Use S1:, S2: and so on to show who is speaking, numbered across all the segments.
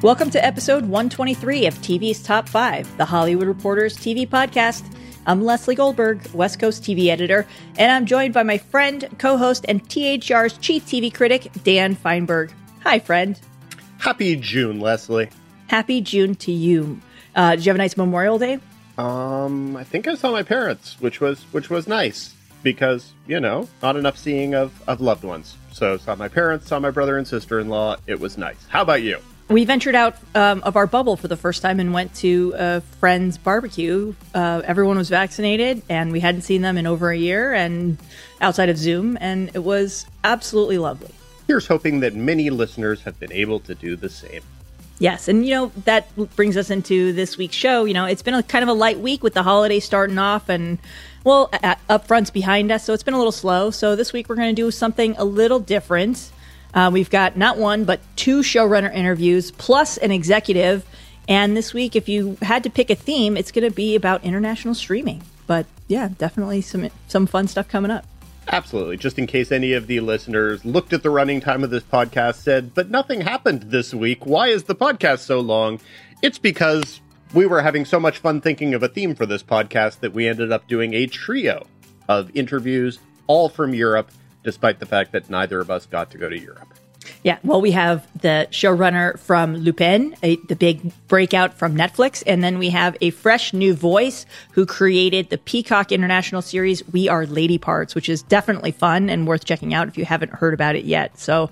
S1: Welcome to episode 123 of TV's Top 5, the Hollywood Reporters TV podcast. I'm Leslie Goldberg, West Coast TV editor, and I'm joined by my friend, co host, and THR's chief TV critic, Dan Fienberg. Hi, friend.
S2: Happy June, Leslie.
S1: Happy June to you. Uh, did you have a nice Memorial Day?
S2: Um, I think I saw my parents, which was which was nice because you know not enough seeing of of loved ones. So saw my parents, saw my brother and sister in law. It was nice. How about you?
S1: We ventured out um, of our bubble for the first time and went to a friend's barbecue. Uh, everyone was vaccinated, and we hadn't seen them in over a year, and outside of Zoom, and it was absolutely lovely.
S2: Here's hoping that many listeners have been able to do the same.
S1: Yes, and you know that brings us into this week's show. You know, it's been a kind of a light week with the holiday starting off, and well, up fronts behind us, so it's been a little slow. So this week we're going to do something a little different. Uh, we've got not one, but two showrunner interviews plus an executive. And this week, if you had to pick a theme, it's going to be about international streaming. But yeah, definitely some some fun stuff coming up.
S2: Absolutely. Just in case any of the listeners looked at the running time of this podcast, said, but nothing happened this week. Why is the podcast so long? It's because we were having so much fun thinking of a theme for this podcast that we ended up doing a trio of interviews, all from Europe despite the fact that neither of us got to go to Europe.
S1: Yeah, well, we have the showrunner from Lupin, a, the big breakout from Netflix, and then we have a fresh new voice who created the Peacock International series We Are Lady Parts, which is definitely fun and worth checking out if you haven't heard about it yet. So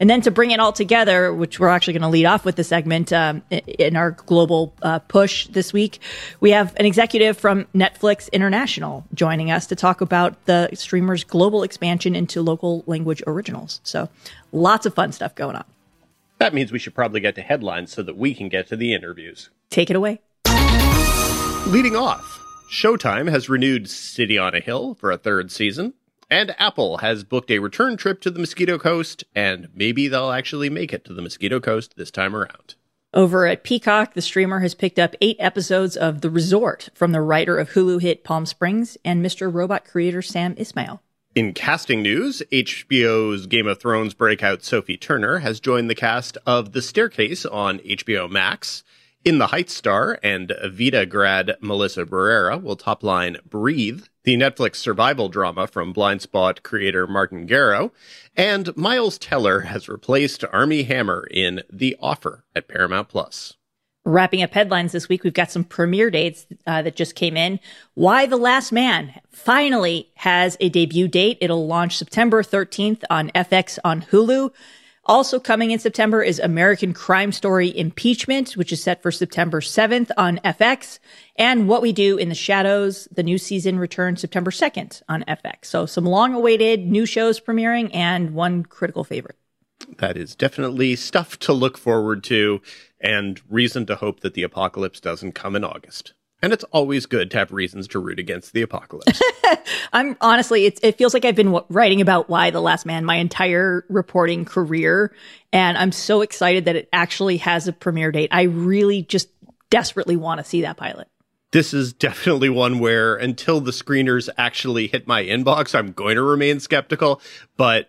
S1: and then to bring it all together, which we're actually going to lead off with the segment um, in our global uh, push this week, we have an executive from Netflix International joining us to talk about the streamer's global expansion into local language originals. So lots of fun stuff going on.
S2: That means we should probably get to headlines so that we can get to the interviews.
S1: Take it away.
S2: Leading off, Showtime has renewed City on a Hill for a third season. And Apple has booked a return trip to the Mosquito Coast, and maybe they'll actually make it to the Mosquito Coast this time around.
S1: Over at Peacock, the streamer has picked up eight episodes of The Resort from the writer of Hulu hit Palm Springs and Mr. Robot creator Sam Esmail.
S2: In casting news, HBO's Game of Thrones breakout Sophie Turner has joined the cast of The Staircase on HBO Max. In the Heights star and Vida grad Melissa Barrera will topline Breathe, the Netflix survival drama from Blindspot creator Martin Gero, and Miles Teller has replaced Armie Hammer in The Offer at Paramount Plus.
S1: Wrapping up headlines this week, we've got some premiere dates uh, that just came in. Y: The Last Man finally has a debut date. It'll launch September 13th on FX on Hulu. Also coming in September is American Crime Story Impeachment, which is set for September 7th on FX. And What We Do in the Shadows, the new season returns September 2nd on FX. So some long awaited new shows premiering and one critical favorite.
S2: That is definitely stuff to look forward to and reason to hope that the apocalypse doesn't come in August. And it's always good to have reasons to root against the apocalypse.
S1: I'm honestly, it feels like I've been writing about Y: The Last Man my entire reporting career. And I'm so excited that it actually has a premiere date. I really just desperately want to see that pilot.
S2: This is definitely one where until the screeners actually hit my inbox, I'm going to remain skeptical, but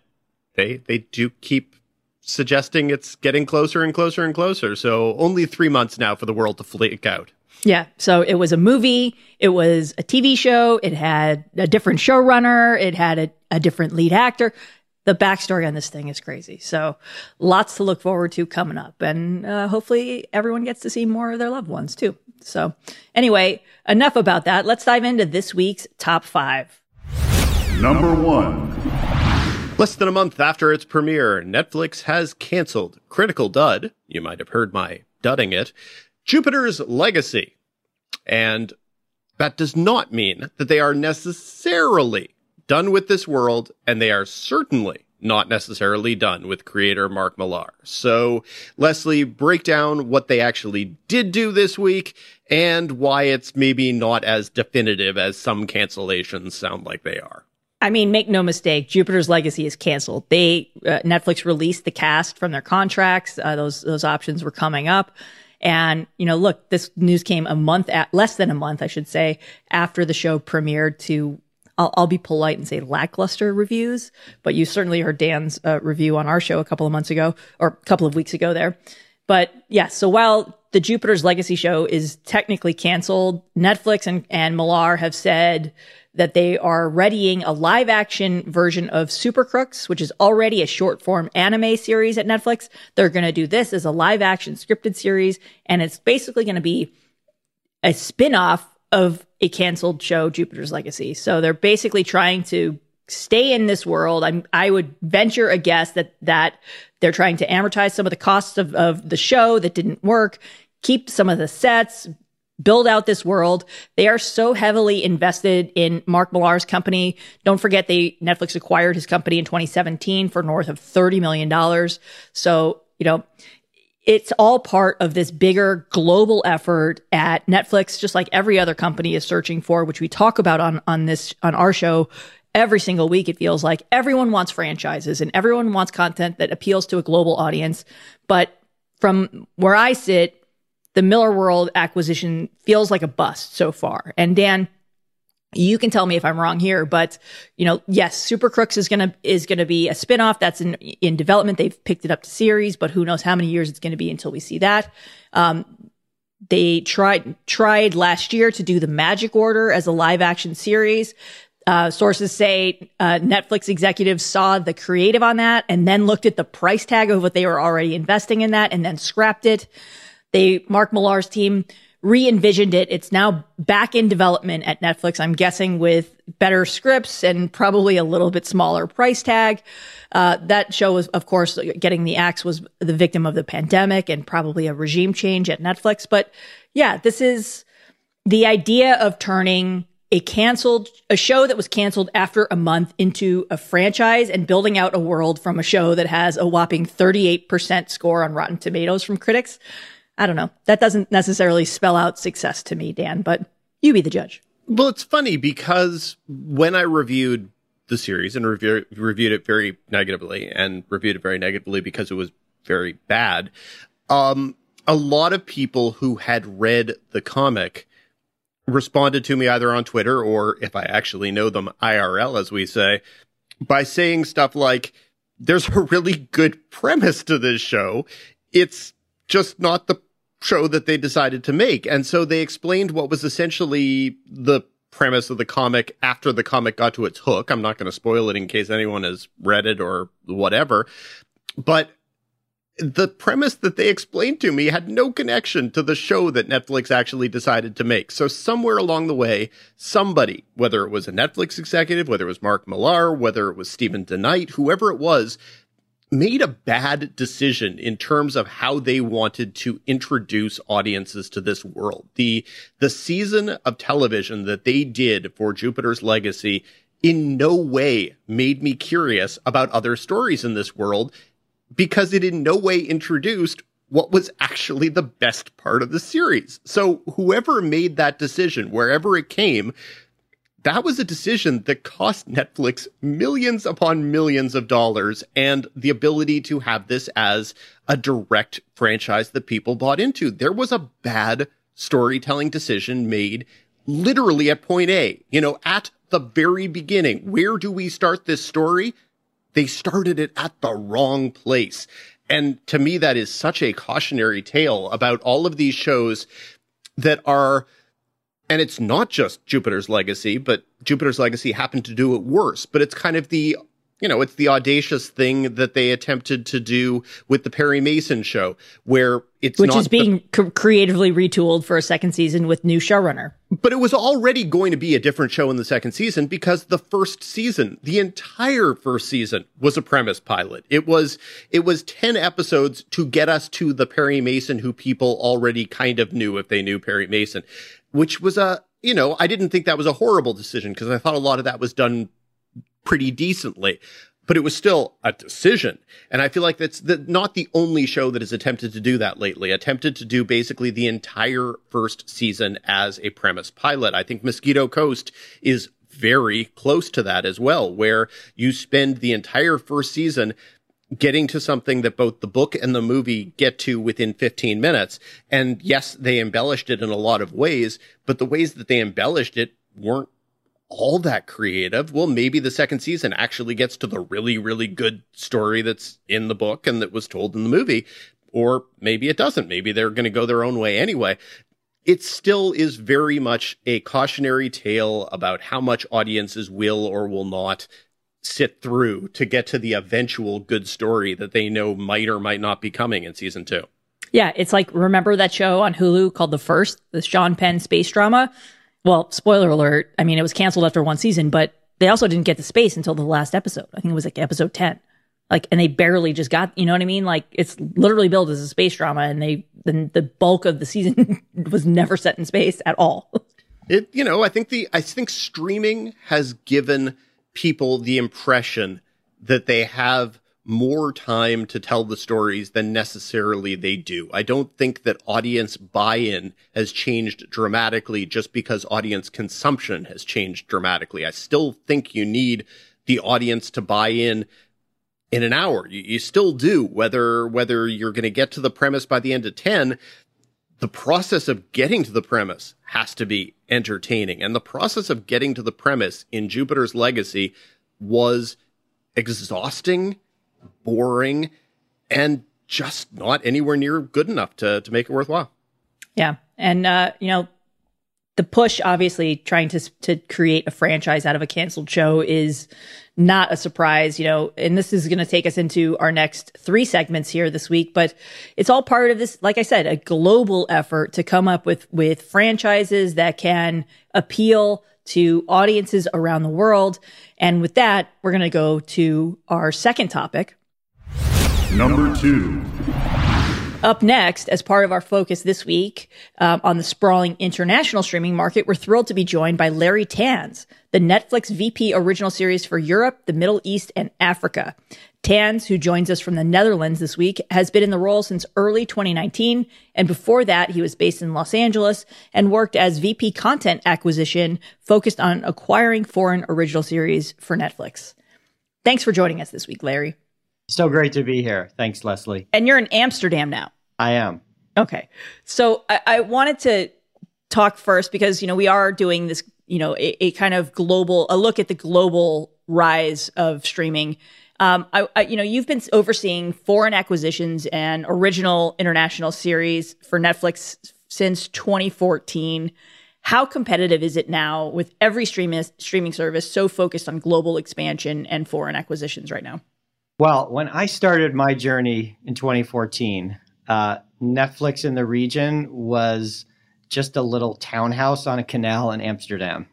S2: they, they do keep suggesting it's getting closer and closer and closer. So only three months now for the world to flake out.
S1: Yeah. So it was a movie, it was a TV show, it had a different showrunner, it had a, a different lead actor. The backstory on this thing is crazy. So lots to look forward to coming up. And uh, hopefully everyone gets to see more of their loved ones too. So anyway, enough about that. Let's dive into this week's top five.
S3: Number one.
S2: Less than a month after its premiere, Netflix has canceled Critical Dud. You might have heard my dudding it Jupiter's legacy. And that does not mean that they are necessarily done with this world, and they are certainly not necessarily done with creator Mark Millar. So, Leslie, break down what they actually did do this week and why it's maybe not as definitive as some cancellations sound like they are.
S1: I mean, make no mistake, Jupiter's Legacy is canceled. They uh, Netflix released the cast from their contracts. Uh, those those options were coming up. And, you know, look, this news came a month at less than a month, I should say, after the show premiered to I'll, I'll, be polite and say lackluster reviews, but you certainly heard Dan's uh, review on our show a couple of months ago or a couple of weeks ago there. but yeah, so while the Jupiter's Legacy show is technically canceled, Netflix and, and Millar have said that they are readying a live action version of Super Crooks, which is already a short form anime series at Netflix. They're going to do this as a live action scripted series, and it's basically going to be a spin off of a canceled show, Jupiter's Legacy. So they're basically trying to stay in this world. I'm, I would venture a guess that, that they're trying to amortize some of the costs of, of the show that didn't work, keep some of the sets, build out this world. They are so heavily invested in Mark Millar's company. Don't forget they Netflix acquired his company in 2017 for north of 30 million dollars. So, you know, it's all part of this bigger global effort at Netflix, just like every other company is searching for, which we talk about on, on this, on our show every single week. It feels like everyone wants franchises and everyone wants content that appeals to a global audience. But from where I sit, the Millarworld acquisition feels like a bust so far. And Dan, you can tell me if I'm wrong here, but you know, yes, Super Crooks is gonna is gonna be a spinoff that's in in development. They've picked it up to series, but who knows how many years it's gonna be until we see that. Um, they tried tried last year to do the Magic Order as a live action series. Uh, sources say uh, Netflix executives saw the creative on that and then looked at the price tag of what they were already investing in that and then scrapped it. They Mark Millar's team re-envisioned it. It's now back in development at Netflix. I'm guessing with better scripts and probably a little bit smaller price tag. Uh, that show was, of course, getting the axe was the victim of the pandemic and probably a regime change at Netflix. But yeah, this is the idea of turning a canceled, a show that was canceled after a month into a franchise and building out a world from a show that has a whopping 38% score on Rotten Tomatoes from critics. I don't know. That doesn't necessarily spell out success to me, Dan, but you be the judge.
S2: Well, it's funny because when I reviewed the series and review, reviewed it very negatively and reviewed it very negatively because it was very bad, um, a lot of people who had read the comic responded to me either on Twitter or if I actually know them IRL, as we say, by saying stuff like, there's a really good premise to this show. It's just not the show that they decided to make. And so they explained what was essentially the premise of the comic after the comic got to its hook. I'm not going to spoil it in case anyone has read it or whatever. But the premise that they explained to me had no connection to the show that Netflix actually decided to make. So somewhere along the way, somebody, whether it was a Netflix executive, whether it was Mark Millar, whether it was Steven DeKnight, whoever it was, made a bad decision in terms of how they wanted to introduce audiences to this world. The, the season of television that they did for Jupiter's Legacy in no way made me curious about other stories in this world because it in no way introduced what was actually the best part of the series. So whoever made that decision, wherever it came, that was a decision that cost Netflix millions upon millions of dollars and the ability to have this as a direct franchise that people bought into. There was a bad storytelling decision made literally at point A, you know, at the very beginning. Where do we start this story? They started it at the wrong place. And to me, that is such a cautionary tale about all of these shows that are and it's not just Jupiter's Legacy, but Jupiter's Legacy happened to do it worse. But it's kind of the, you know, it's the audacious thing that they attempted to do with the Perry Mason show, where it's
S1: which is being the, creatively retooled for a second season with new showrunner.
S2: But it was already going to be a different show in the second season because the first season, the entire first season, was a premise pilot. It was it was ten episodes to get us to the Perry Mason who people already kind of knew if they knew Perry Mason which was a, you know, I didn't think that was a horrible decision because I thought a lot of that was done pretty decently, but it was still a decision. And I feel like that's the, not the only show that has attempted to do that lately, attempted to do basically the entire first season as a premise pilot. I think Mosquito Coast is very close to that as well, where you spend the entire first season getting to something that both the book and the movie get to within 15 minutes. And yes, they embellished it in a lot of ways, but the ways that they embellished it weren't all that creative. Well, maybe the second season actually gets to the really, really good story that's in the book and that was told in the movie. or maybe it doesn't. Maybe they're going to go their own way anyway. It still is very much a cautionary tale about how much audiences will or will not sit through to get to the eventual good story that they know might or might not be coming in season two.
S1: Yeah, it's like remember that show on Hulu called The First, the Sean Penn space drama. Well, spoiler alert. I mean, it was canceled after one season, but they also didn't get to space until the last episode. I think it was like episode 10. Like, and they barely just got, you know what I mean? Like, it's literally billed as a space drama, and they, the, the bulk of the season was never set in space at all.
S2: It, you know, I think the, I think streaming has given people the impression that they have more time to tell the stories than necessarily they do. I don't think that audience buy-in has changed dramatically just because audience consumption has changed dramatically. I still think you need the audience to buy in in an hour. You, you still do, whether, whether you're going to get to the premise by the end of 10, the process of getting to the premise has to be entertaining. And the process of getting to the premise in Jupiter's Legacy was exhausting boring, and just not anywhere near good enough to to make it worthwhile.
S1: Yeah, and uh, you know, the push obviously trying to to create a franchise out of a canceled show is not a surprise, you know, and this is going to take us into our next three segments here this week, but it's all part of this, like I said, a global effort to come up with, with franchises that can appeal to audiences around the world. And with that, we're going to go to our second topic,
S3: Number two.
S1: Up next, as part of our focus this week um, on the sprawling international streaming market, we're thrilled to be joined by Larry Tanz, the Netflix VP original series for Europe, the Middle East, and Africa. Tanz, who joins us from the Netherlands this week, has been in the role since early 2019. And before that, he was based in Los Angeles and worked as VP content acquisition, focused on acquiring foreign original series for Netflix. Thanks for joining us this week, Larry.
S4: So great to be here. Thanks, Leslie.
S1: And you're in Amsterdam now.
S4: I am.
S1: Okay. So I, I wanted to talk first because, you know, we are doing this, you know, a, a kind of global, a look at the global rise of streaming. Um, I, I, you know, you've been overseeing foreign acquisitions and original international series for Netflix since 2014. How competitive is it now with every streaming streaming service so focused on global expansion and foreign acquisitions right now?
S4: Well, when I started my journey in 2014, uh, Netflix in the region was just a little townhouse on a canal in Amsterdam.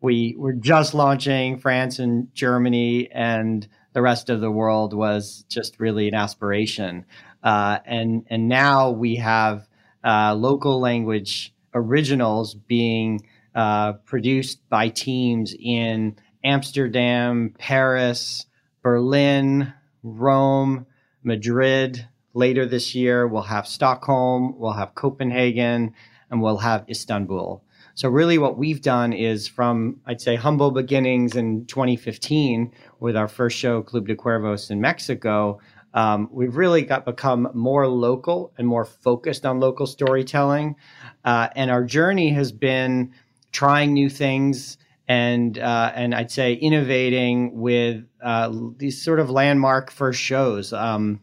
S4: We were just launching France and Germany, and the rest of the world was just really an aspiration. Uh, and and now we have uh, local language originals being uh, produced by teams in Amsterdam, Paris, Berlin, Rome, Madrid. Later this year, we'll have Stockholm, we'll have Copenhagen, and we'll have Istanbul. So really what we've done is from, I'd say, humble beginnings in 2015 with our first show, Club de Cuervos in Mexico, um, we've really got become more local and more focused on local storytelling. Uh, and our journey has been trying new things, and uh, and I'd say innovating with uh, these sort of landmark first shows. Um,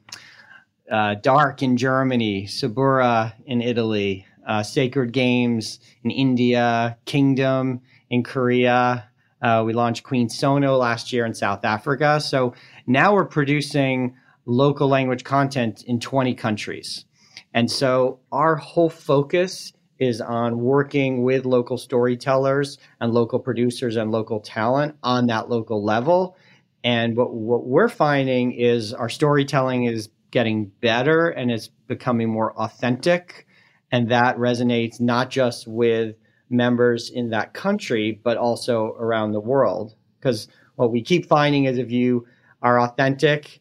S4: uh, Dark in Germany, Suburra in Italy, uh, Sacred Games in India, Kingdom in Korea. Uh, we launched Queen Sono last year in South Africa. So now we're producing local language content in 20 countries. And so our whole focus is on working with local storytellers and local producers and local talent on that local level. And what, what we're finding is our storytelling is getting better and it's becoming more authentic. And that resonates not just with members in that country, but also around the world. Because what we keep finding is if you are authentic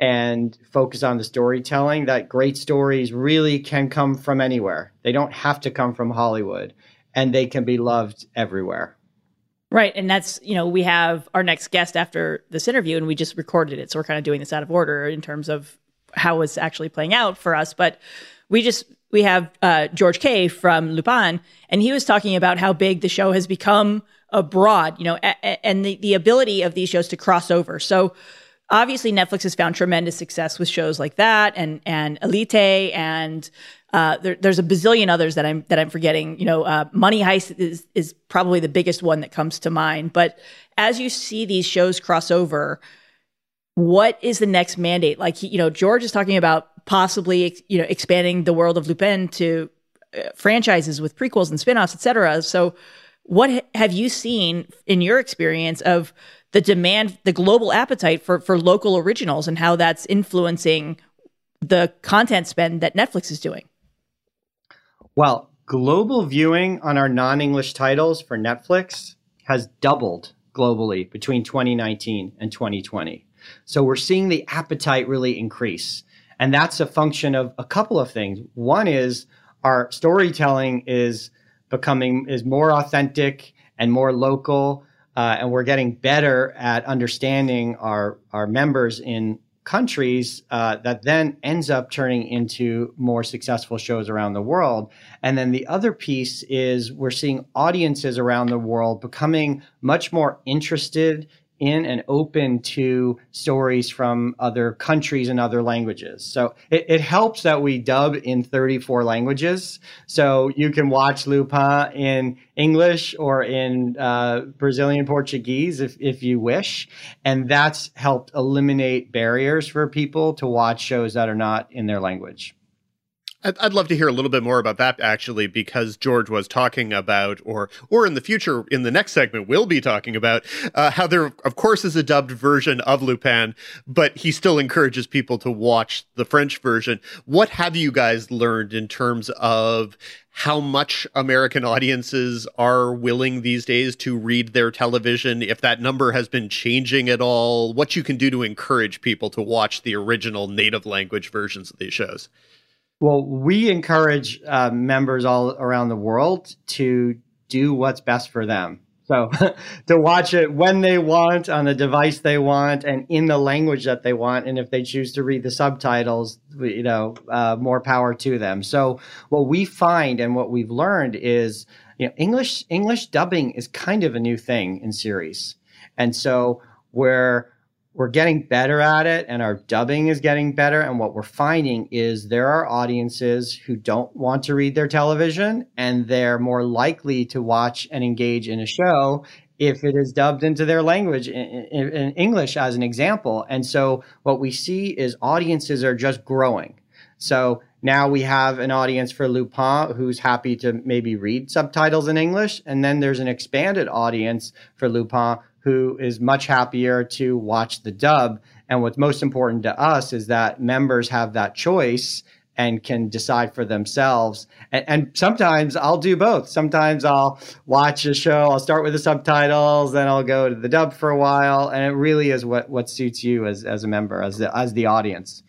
S4: and focus on the storytelling that great stories really can come from anywhere. They don't have to come from Hollywood and they can be loved everywhere.
S1: Right. And that's, you know, we have our next guest after this interview and we just recorded it. So we're kind of doing this out of order in terms of how it's actually playing out for us. But we just, we have uh, George Kay from Lupin, and he was talking about how big the show has become abroad, you know, a- a- and the, the ability of these shows to cross over. So, obviously Netflix has found tremendous success with shows like that and and Elite and uh, there, there's a bazillion others that I'm that I'm forgetting. You know, uh, Money Heist is is probably the biggest one that comes to mind. But as you see these shows cross over, what is the next mandate? Like, you know, George is talking about possibly you know expanding the world of Lupin to uh, franchises with prequels and spinoffs, et cetera. So, what have you seen in your experience of the demand, the global appetite for for local originals, and how that's influencing the content spend that Netflix is doing?
S4: Well, global viewing on our non English titles for Netflix has doubled globally between 2019 and 2020. So we're seeing the appetite really increase. And that's a function of a couple of things. One is our storytelling is becoming is more authentic and more local uh, and we're getting better at understanding our our members in countries uh, that then ends up turning into more successful shows around the world. And then the other piece is we're seeing audiences around the world becoming much more interested in and open to stories from other countries and other languages. So it, it, helps that we dub in 34 languages. So you can watch Lupin in English or in uh, Brazilian Portuguese if, if you wish. And that's helped eliminate barriers for people to watch shows that are not in their language.
S2: I'd, love to hear a little bit more about that actually, because George was talking about, or or in the future, in the next segment, we'll be talking about uh, how there, of course, is a dubbed version of Lupin, but he still encourages people to watch the French version. What have you guys learned in terms of how much American audiences are willing these days to read their television? If that number has been changing at all, what you can do to encourage people to watch the original native language versions of these shows?
S4: Well, we encourage uh, members all around the world to do what's best for them. So to watch it when they want, on the device they want, and in the language that they want. And if they choose to read the subtitles, you know, uh, more power to them. So what we find and what we've learned is, you know, English English dubbing is kind of a new thing in series, and so where we're getting better at it and our dubbing is getting better. And what we're finding is there are audiences who don't want to read their television and they're more likely to watch and engage in a show if it is dubbed into their language in, in, english as an example. And so what we see is audiences are just growing. So now we have an audience for Lupin who's happy to maybe read subtitles in English. And then there's an expanded audience for Lupin who is much happier to watch the dub. And what's most important to us is that members have that choice and can decide for themselves. And, and, sometimes I'll do both. Sometimes I'll watch a show, I'll start with the subtitles, then I'll go to the dub for a while. And it really is what, what suits you as, as a member, as the, as the audience.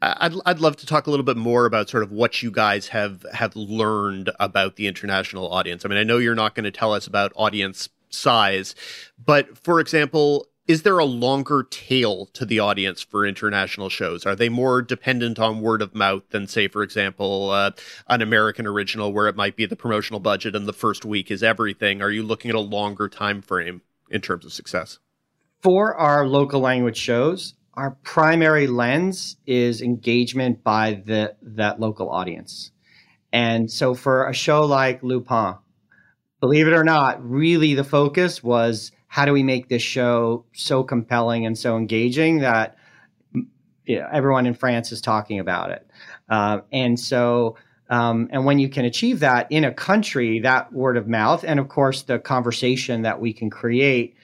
S2: I'd I'd love to talk a little bit more about sort of what you guys have have learned about the international audience. I mean, I know you're not going to tell us about audience size. But for example, is there a longer tail to the audience for international shows? Are they more dependent on word of mouth than, say, for example, uh, an American original where it might be the promotional budget and the first week is everything? Are you looking at a longer time frame in terms of success?
S4: For our local language shows, our primary lens is engagement by the that local audience. And so for a show like Lupin, believe it or not, really the focus was how do we make this show so compelling and so engaging that you know, everyone in France is talking about it. Uh, and so, um, and when you can achieve that in a country, that word of mouth, and of course, the conversation that we can create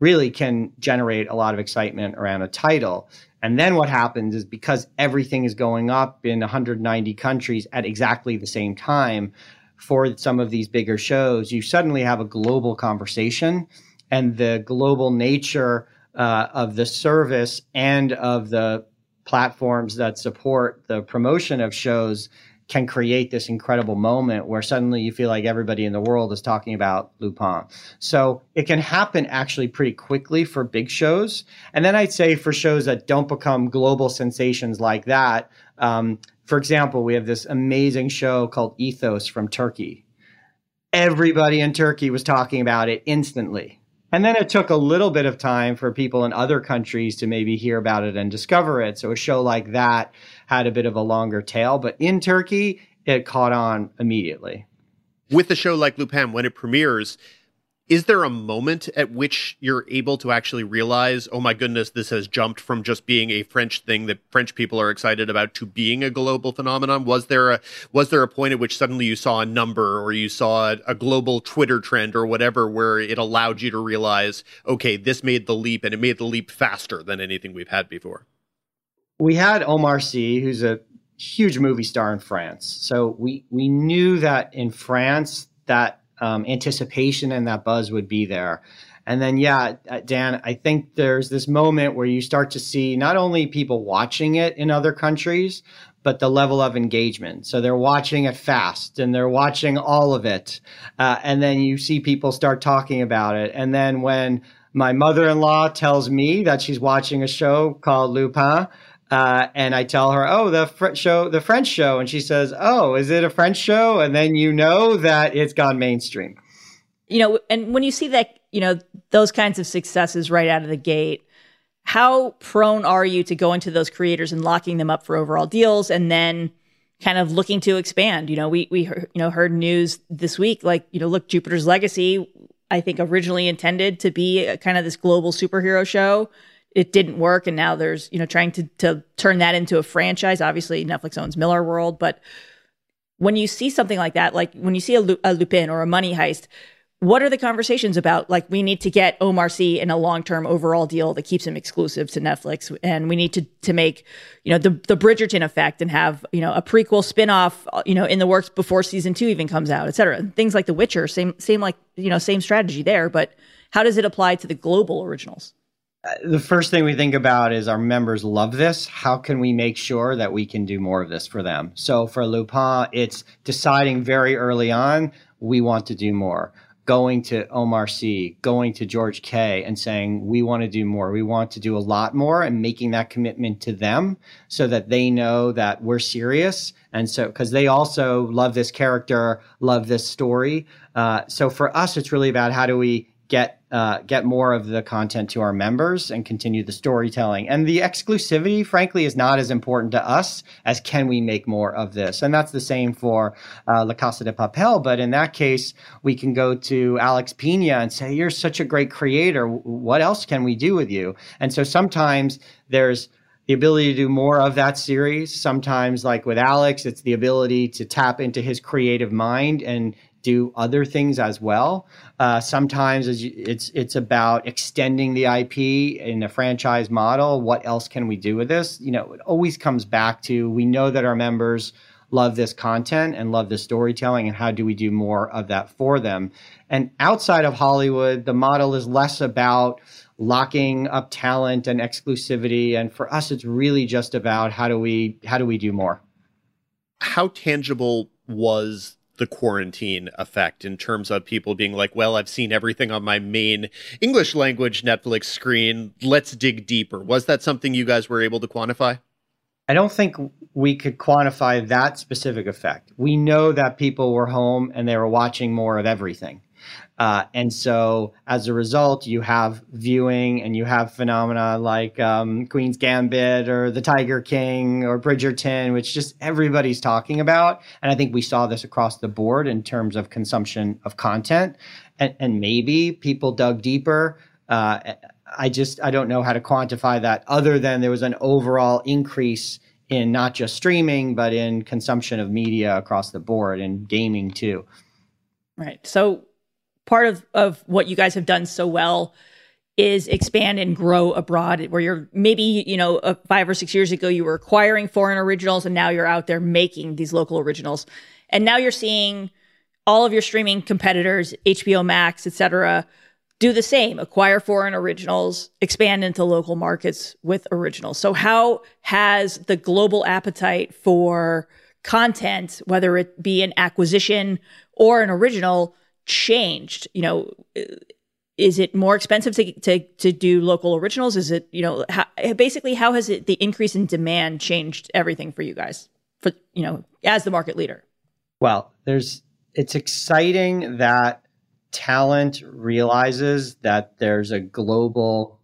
S4: really can generate a lot of excitement around a title. And then what happens is because everything is going up in 190 countries at exactly the same time, for some of these bigger shows, you suddenly have a global conversation, and the global nature uh, of the service and of the platforms that support the promotion of shows can create this incredible moment where suddenly you feel like everybody in the world is talking about Lupin. So it can happen actually pretty quickly for big shows. And then I'd say for shows that don't become global sensations like that, um, for example, we have this amazing show called Ethos from Turkey. Everybody in Turkey was talking about it instantly. And then it took a little bit of time for people in other countries to maybe hear about it and discover it. So a show like that had a bit of a longer tail, but in Turkey, it caught on immediately.
S2: With a show like Lupin, when it premieres, is there a moment at which you're able to actually realize, oh my goodness, this has jumped from just being a French thing that French people are excited about to being a global phenomenon? Was there a was there a point at which suddenly you saw a number or you saw a, global Twitter trend or whatever where it allowed you to realize, okay, this made the leap and it made the leap faster than anything we've had before?
S4: We had Omar Sy, who's a huge movie star in France. So we we knew that in France that um, anticipation and that buzz would be there. And then, yeah, uh, Dan, I think there's this moment where you start to see not only people watching it in other countries, but the level of engagement. So they're watching it fast and they're watching all of it. Uh, and then you see people start talking about it. And then when my mother in law tells me that she's watching a show called Lupin, uh, and I tell her, "Oh, the fr- show, the French show," and she says, "Oh, is it a French show?" And then you know that it's gone mainstream.
S1: You know, and when you see that, you know, those kinds of successes right out of the gate, how prone are you to go into those creators and locking them up for overall deals, and then kind of looking to expand? You know, we we you know heard news this week, like you know, look, Jupiter's Legacy, I think originally intended to be kind of this global superhero show it didn't work. And now there's you know trying to to turn that into a franchise. Obviously netflix owns Millarworld but when you see something like that like when you see a, a lupin or a money heist what are the conversations about? Like we need to get omar sy in a long-term overall deal that keeps him exclusive to netflix. And we need to to make you know the the bridgerton effect and have you know a prequel spin-off you know in the works before season two even comes out et cetera. Things like the witcher same same like you know same strategy there but how does it apply to the global originals
S4: the first thing we think about is our members love this. How can we make sure that we can do more of this for them? So for Lupin, it's deciding very early on we want to do more. Going to Omar Sy, going to George Kay, and saying we want to do more. We want to do a lot more, and making that commitment to them so that they know that we're serious. And so, because they also love this character, love this story. Uh, so for us, it's really about how do we get uh, get more of the content to our members and continue the storytelling. And the exclusivity, frankly, is not as important to us as can we make more of this. And that's the same for uh, La Casa de Papel. But in that case, we can go to Alex Pina and say, "You're such a great creator. What else can we do with you?" And so sometimes there's the ability to do more of that series. Sometimes, like with Alex, it's the ability to tap into his creative mind and do other things as well. Uh, sometimes it's it's about extending the IP in a franchise model. What else can we do with this? You know, it always comes back to we know that our members love this content and love the storytelling, and how do we do more of that for them? And outside of Hollywood, the model is less about locking up talent and exclusivity, and for us, it's really just about how do we how do we do more.
S2: How tangible was the quarantine effect in terms of people being like, well, I've seen everything on my main English language Netflix screen. Let's dig deeper. Was that something you guys were able to quantify?
S4: I don't think we could quantify that specific effect. We know that people were home and they were watching more of everything. Uh, and so as a result, you have viewing and you have phenomena like um, Queen's Gambit or The Tiger King or Bridgerton, which just everybody's talking about. And I think we saw this across the board in terms of consumption of content. And, and maybe people dug deeper. Uh, I just I don't know how to quantify that other than there was an overall increase in not just streaming but in consumption of media across the board and gaming too.
S1: Right. So part of, of what you guys have done so well is expand and grow abroad where you're maybe you know uh, five or six years ago you were acquiring foreign originals and now you're out there making these local originals. And now you're seeing all of your streaming competitors hbo max etc do the same acquire foreign originals expand into local markets with originals. So how has the global appetite for content whether it be an acquisition or an original changed? You know, is it more expensive to to to do local originals? Is it you know how, basically how has it the increase in demand changed everything for you guys for you know as the market leader?
S4: Well, there's it's exciting that talent realizes that there's a global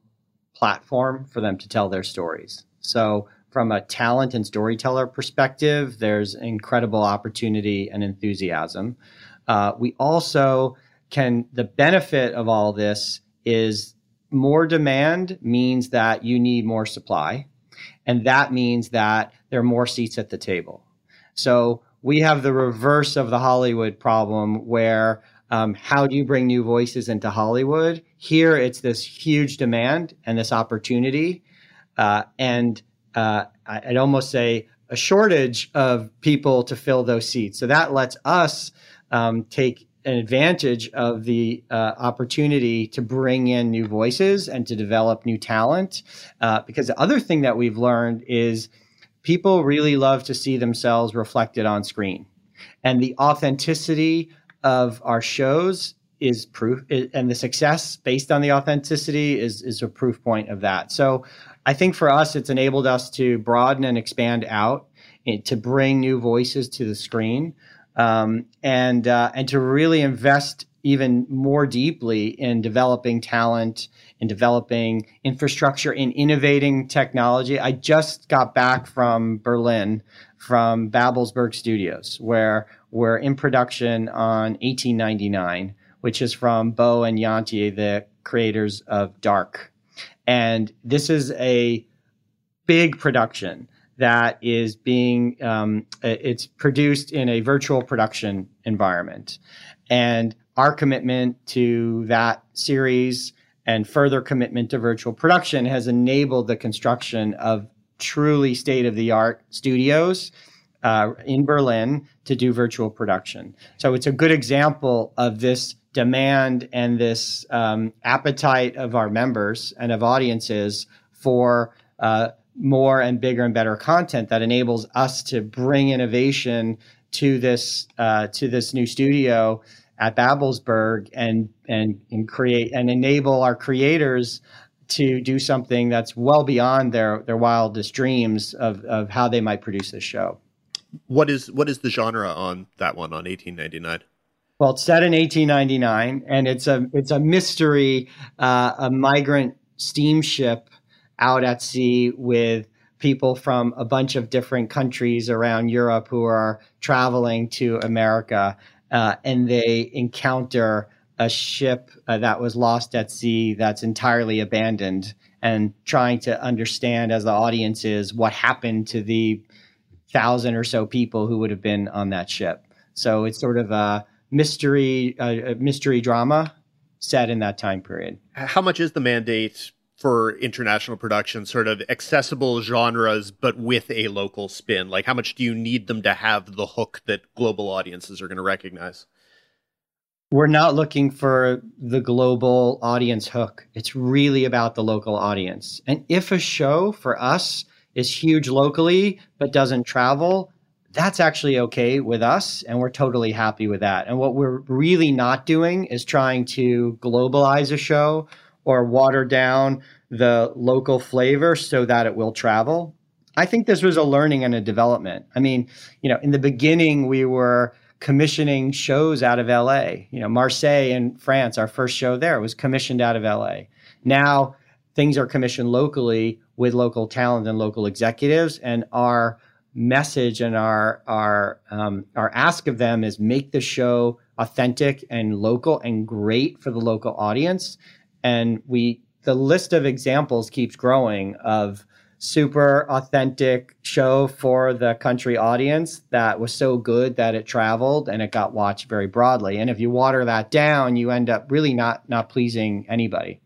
S4: platform for them to tell their stories. So, from a talent and storyteller perspective, there's incredible opportunity and enthusiasm. Uh, we also can, the benefit of all this is more demand means that you need more supply. And that means that there are more seats at the table. So we have the reverse of the Hollywood problem where um, how do you bring new voices into Hollywood? Here, it's this huge demand and this opportunity, uh, and uh, I'd almost say a shortage of people to fill those seats. So that lets us um, take an advantage of the uh, opportunity to bring in new voices and to develop new talent. Uh, because the other thing that we've learned is people really love to see themselves reflected on screen. And the authenticity of our shows is proof, and the success based on the authenticity is, is a proof point of that. So I think for us, it's enabled us to broaden and expand out, to bring new voices to the screen um, and uh, and to really invest even more deeply in developing talent, in developing infrastructure, in innovating technology. I just got back from Berlin, from Babelsberg Studios, where we're in production on 1899, which is from Bo and Jantje, the creators of Dark. And this is a big production that is being um, it's produced in a virtual production environment and our commitment to that series and further commitment to virtual production has enabled the construction of truly state of the art studios uh, in Berlin to do virtual production. So it's a good example of this demand and this um, appetite of our members and of audiences for uh, more and bigger and better content that enables us to bring innovation to this uh, to this new studio at Babelsberg and, and and create and enable our creators to do something that's well beyond their their wildest dreams of of how they might produce this show.
S2: What is what is the genre on that one on 1899?
S4: Well, it's set in 1899, and it's a it's a mystery, uh, a migrant steamship out at sea with people from a bunch of different countries around Europe who are traveling to America, uh, and they encounter a ship uh, that was lost at sea that's entirely abandoned, and trying to understand as the audience is what happened to the thousand or so people who would have been on that ship. So it's sort of a mystery, a mystery drama set in that time period.
S2: How much is the mandate for international production sort of accessible genres but with a local spin? Like how much do you need them to have the hook that global audiences are going to recognize?
S4: We're not looking for the global audience hook. It's really about the local audience. And if a show for us is huge locally but doesn't travel that's actually okay with us and we're totally happy with that. And what we're really not doing is trying to globalize a show or water down the local flavor so that it will travel. I think this was a learning and a development. I mean, you know, in the beginning, we were commissioning shows out of LA. You know, Marseille in France, our first show there was commissioned out of LA. Now things are commissioned locally with local talent and local executives, and our message and our our um, our ask of them is make the show authentic and local and great for the local audience and we the list of examples keeps growing of super authentic show for the country audience that was so good that it traveled and it got watched very broadly. And if you water that down you end up really not not pleasing anybody.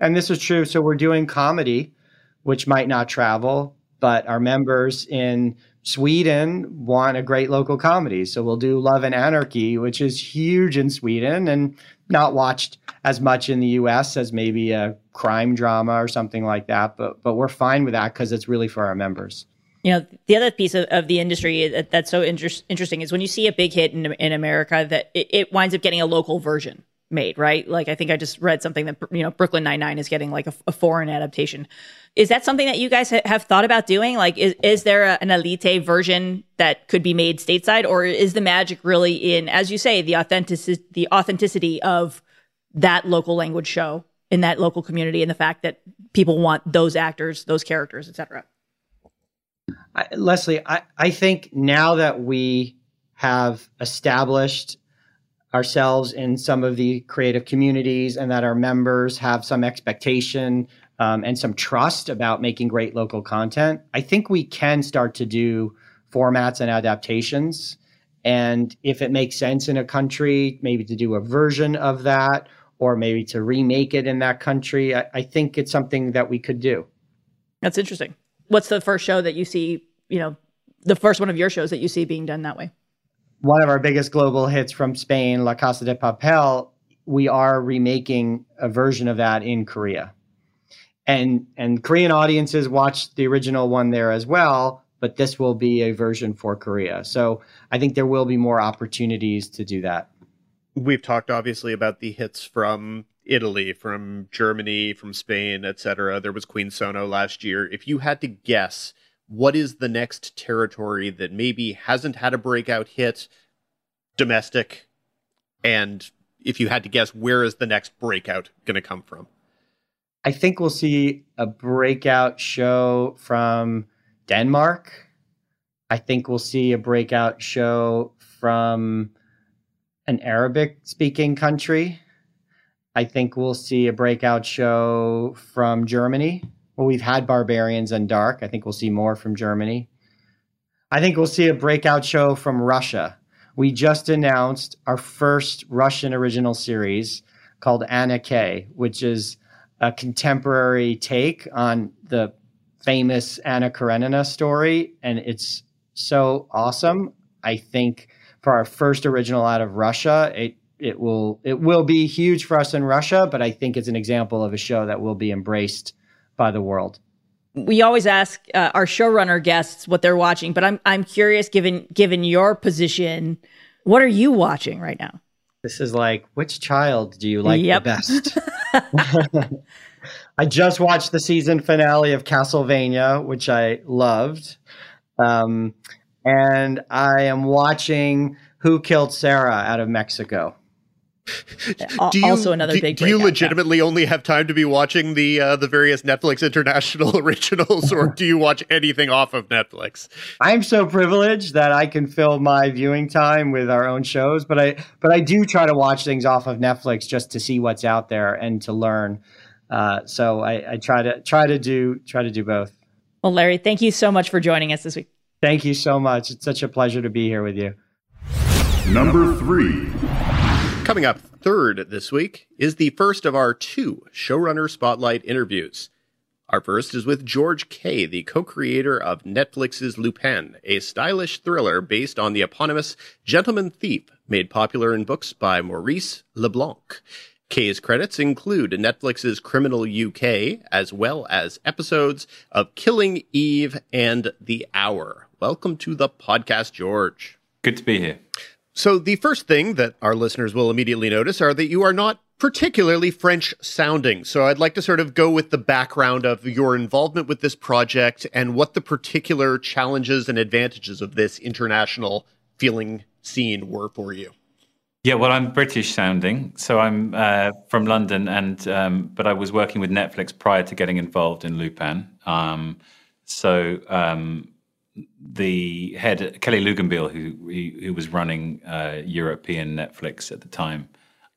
S4: And this is true. So we're doing comedy which might not travel but our members in Sweden want a great local comedy. So we'll do Love and Anarchy, which is huge in Sweden and not watched as much in the US as maybe a crime drama or something like that. But but we're fine with that because it's really for our members.
S1: You know, the other piece of, of the industry that, that's so inter- interesting is when you see a big hit in, in America that it, it winds up getting a local version made, right? Like I think I just read something that you know Brooklyn Nine Nine is getting like a, a, foreign adaptation. Is that something that you guys ha- have thought about doing? Like, is is there a, an elite version that could be made stateside, or is the magic really in, as you say, the authenticity the authenticity of that local language show in that local community and the fact that people want those actors, those characters, etc.
S4: Leslie, I, I think now that we have established ourselves in some of the creative communities and that our members have some expectation um, and some trust about making great local content, I think we can start to do formats and adaptations. And if it makes sense in a country, maybe to do a version of that or maybe to remake it in that country, I, I think it's something that we could do.
S1: That's interesting. What's the first show that you see, you know, the first one of your shows that you see being done that way?
S4: One of our biggest global hits from Spain, La Casa de Papel, we are remaking a version of that in Korea and and Korean audiences watched the original one there as well, but this will be a version for Korea. So I think there will be more opportunities to do that.
S2: We've talked obviously about the hits from Italy, from Germany, from Spain, etc. There was Queen Sono last year. If you had to guess, what is the next territory that maybe hasn't had a breakout hit domestic and if you had to guess where is the next breakout going to come from?
S4: I think we'll see a breakout show from Denmark. I think we'll see a breakout show from an Arabic speaking country. I think we'll see a breakout show from Germany. Well, we've had Barbarians and Dark. I think we'll see more from Germany. I think we'll see a breakout show from Russia. We just announced our first Russian original series called Anna K, which is a contemporary take on the famous Anna Karenina story, and it's so awesome. I think for our first original out of Russia, it it will it will be huge for us in Russia, but I think it's an example of a show that will be embraced by the world.
S1: We always ask uh, our showrunner guests what they're watching, but I'm I'm curious, given given your position, what are you watching right now?
S4: This is like, which child do you like yep. the best? I just watched the season finale of Castlevania, which I loved. Um, and I am watching Who Killed Sarah out of Mexico.
S1: do you, also another
S2: do,
S1: big.
S2: Do you legitimately only have time to be watching the uh, the various Netflix international originals, or do you watch anything off of Netflix?
S4: I'm so privileged that I can fill my viewing time with our own shows, but I but I do try to watch things off of Netflix just to see what's out there and to learn. Uh, so I, I try to try to do try to do both.
S1: Well, Larry, thank you so much for joining us this week.
S4: Thank you so much. It's such a pleasure to be here with you.
S3: Number three.
S2: Coming up third this week is the first of our two showrunner spotlight interviews. Our first is with George Kay, the co-creator of Netflix's Lupin, a stylish thriller based on the eponymous Gentleman Thief, made popular in books by Maurice LeBlanc. Kay's credits include Netflix's Criminal UK, as well as episodes of Killing Eve and The Hour. Welcome to the podcast, George.
S5: Good to be here.
S2: So, the first thing that our listeners will immediately notice are that you are not particularly French sounding. So, I'd like to sort of go with the background of your involvement with this project and what the particular challenges and advantages of this international feeling scene were for you.
S5: Yeah, well, I'm British sounding, so I'm uh, from London, and um, but I was working with Netflix prior to getting involved in Lupin. Um, so um, the head Kelly Luegenbiehl, who, who, was running uh, European Netflix at the time,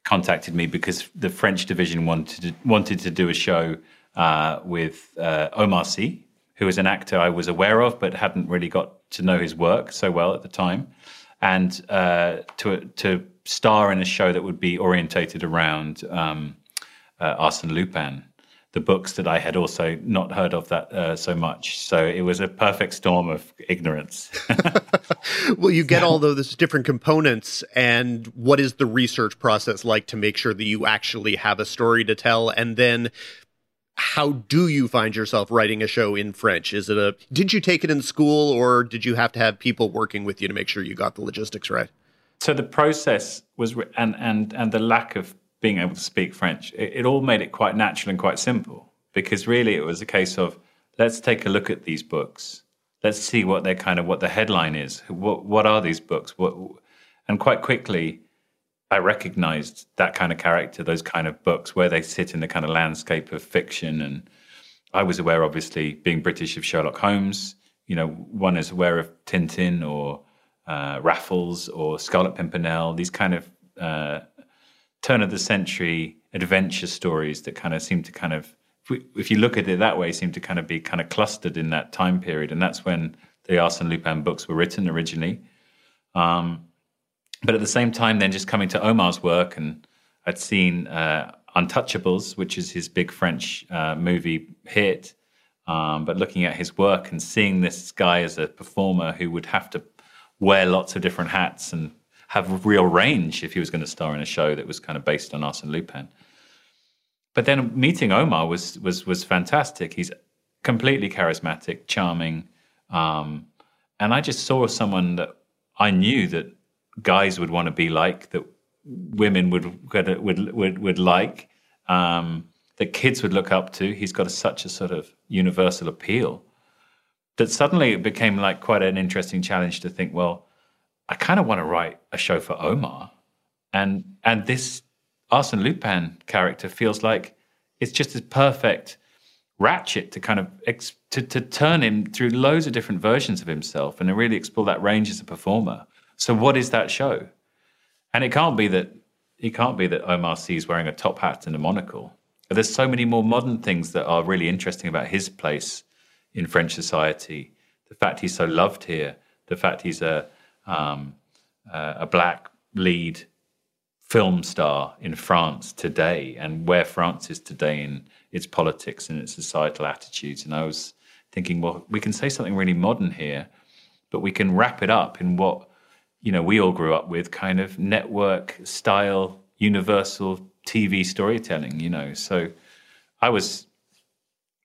S5: contacted me because the French division wanted to, wanted to do a show uh, with uh, Omar Sy, who was an actor I was aware of but hadn't really got to know his work so well at the time, and uh, to to star in a show that would be orientated around um, uh, Arsène Lupin the books that I had also not heard of that uh, so much. So it was a perfect storm of ignorance.
S2: well, you get all those different components, and what is the research process like to make sure that you actually have a story to tell? And then how do you find yourself writing a show in French? Is it a did you take it in school, or did you have to have people working with you to make sure you got the logistics right?
S5: So the process was, and and and the lack of being able to speak French, it, it, all made it quite natural and quite simple because really it was a case of let's take a look at these books. Let's see what their kind of what the headline is. What what are these books? What and quite quickly, I recognized that kind of character, those kind of books where they sit in the kind of landscape of fiction. And I was aware, obviously, being British, of Sherlock Holmes. You know, one is aware of Tintin or uh, Raffles or Scarlet Pimpernel, these kind of uh, turn of the century adventure stories that kind of seem to kind of, if, we, if, you look at it that way, seem to kind of be kind of clustered in that time period. And that's when the Arsène Lupin books were written originally. Um, but at the same time, then just coming to Omar's work, and I'd seen uh, Untouchables, which is his big French uh, movie hit. Um, but looking at his work and seeing this guy as a performer who would have to wear lots of different hats and have real range if he was going to star in a show that was kind of based on Arsène Lupin. But then meeting Omar was was was fantastic. He's completely charismatic, charming, um, and I just saw someone that I knew that guys would want to be like, that women would would would would like, um, that kids would look up to. He's got a, such a sort of universal appeal that suddenly it became like quite an interesting challenge to think, well, I kind of want to write a show for Omar, and and this Arsène Lupin character feels like it's just as perfect ratchet to kind of ex- to to turn him through loads of different versions of himself and to really explore that range as a performer. So what is that show? And it can't be that it can't be that Omar Sy's wearing a top hat and a monocle. There's so many more modern things that are really interesting about his place in French society. The fact he's so loved here, the fact he's a um, uh, a black lead film star in France today and where France is today in its politics and its societal attitudes. And I was thinking, well, we can say something really modern here, but we can wrap it up in what you know we all grew up with, kind of network style, universal TV storytelling. You know, so I was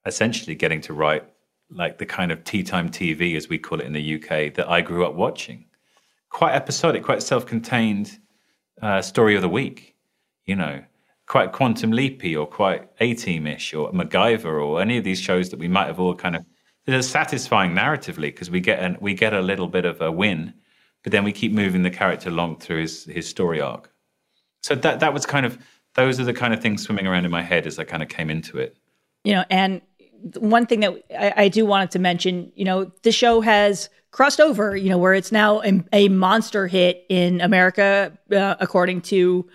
S5: essentially getting to write like the kind of tea time TV, as we call it in the UK, that I grew up watching quite episodic, quite self-contained uh, story of the week. You know, quite quantum leapy or quite A Team-ish or MacGyver or any of these shows that we might have all kind of. They're satisfying narratively because we get we get a little bit of a win, but then we keep moving the character along through his his story arc. So that that was kind of those are the kind of things swimming around in my head as I kind of came into it.
S1: You know, and one thing that I, I do wanted to mention, you know, the show has crossed over, you know, where it's now a, a monster hit in America, uh, according to,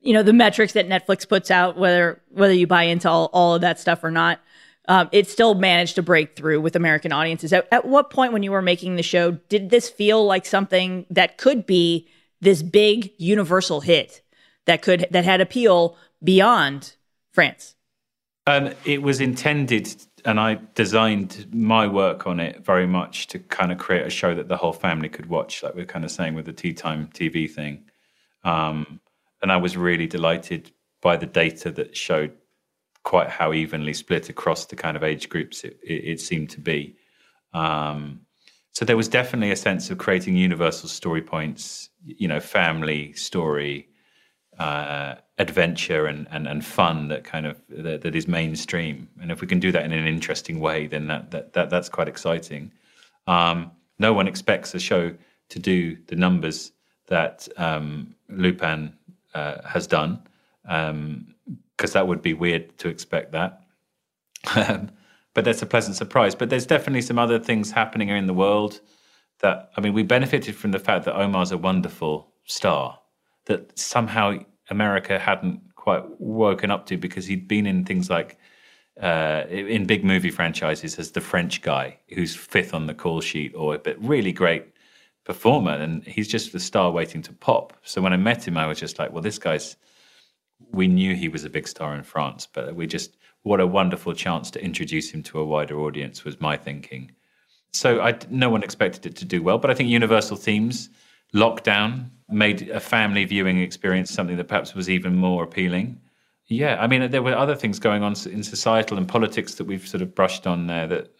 S1: you know, the metrics that Netflix puts out, whether whether you buy into all, all of that stuff or not. Um, it still managed to break through with American audiences. At, at what point when you were making the show did this feel like something that could be this big universal hit that could that had appeal beyond France?
S5: Um, it was intended and I designed my work on it very much to kind of create a show that the whole family could watch, like we're kind of saying with the tea time TV thing. Um, and I was really delighted by the data that showed quite how evenly split across the kind of age groups it, it, it seemed to be. Um, so there was definitely a sense of creating universal story points, you know, family story, uh, adventure and, and, and fun that kind of that, that is mainstream. And if we can do that in an interesting way, then that that, that that's quite exciting. Um, no one expects a show to do the numbers that um, Lupin uh, has done, because um, that would be weird to expect that. but that's a pleasant surprise. But there's definitely some other things happening in the world that I mean, we benefited from the fact that Omar's a wonderful star that somehow America hadn't quite woken up to because he'd been in things like uh, in big movie franchises as the French guy who's fifth on the call sheet or but really great performer and he's just the star waiting to pop. So when I met him I was just like, well this guy's we knew he was a big star in France, but we just what a wonderful chance to introduce him to a wider audience was my thinking. So I no one expected it to do well, but I think universal themes lockdown made a family viewing experience something that perhaps was even more appealing. Yeah, I mean, there were other things going on in societal and politics that we've sort of brushed on there. That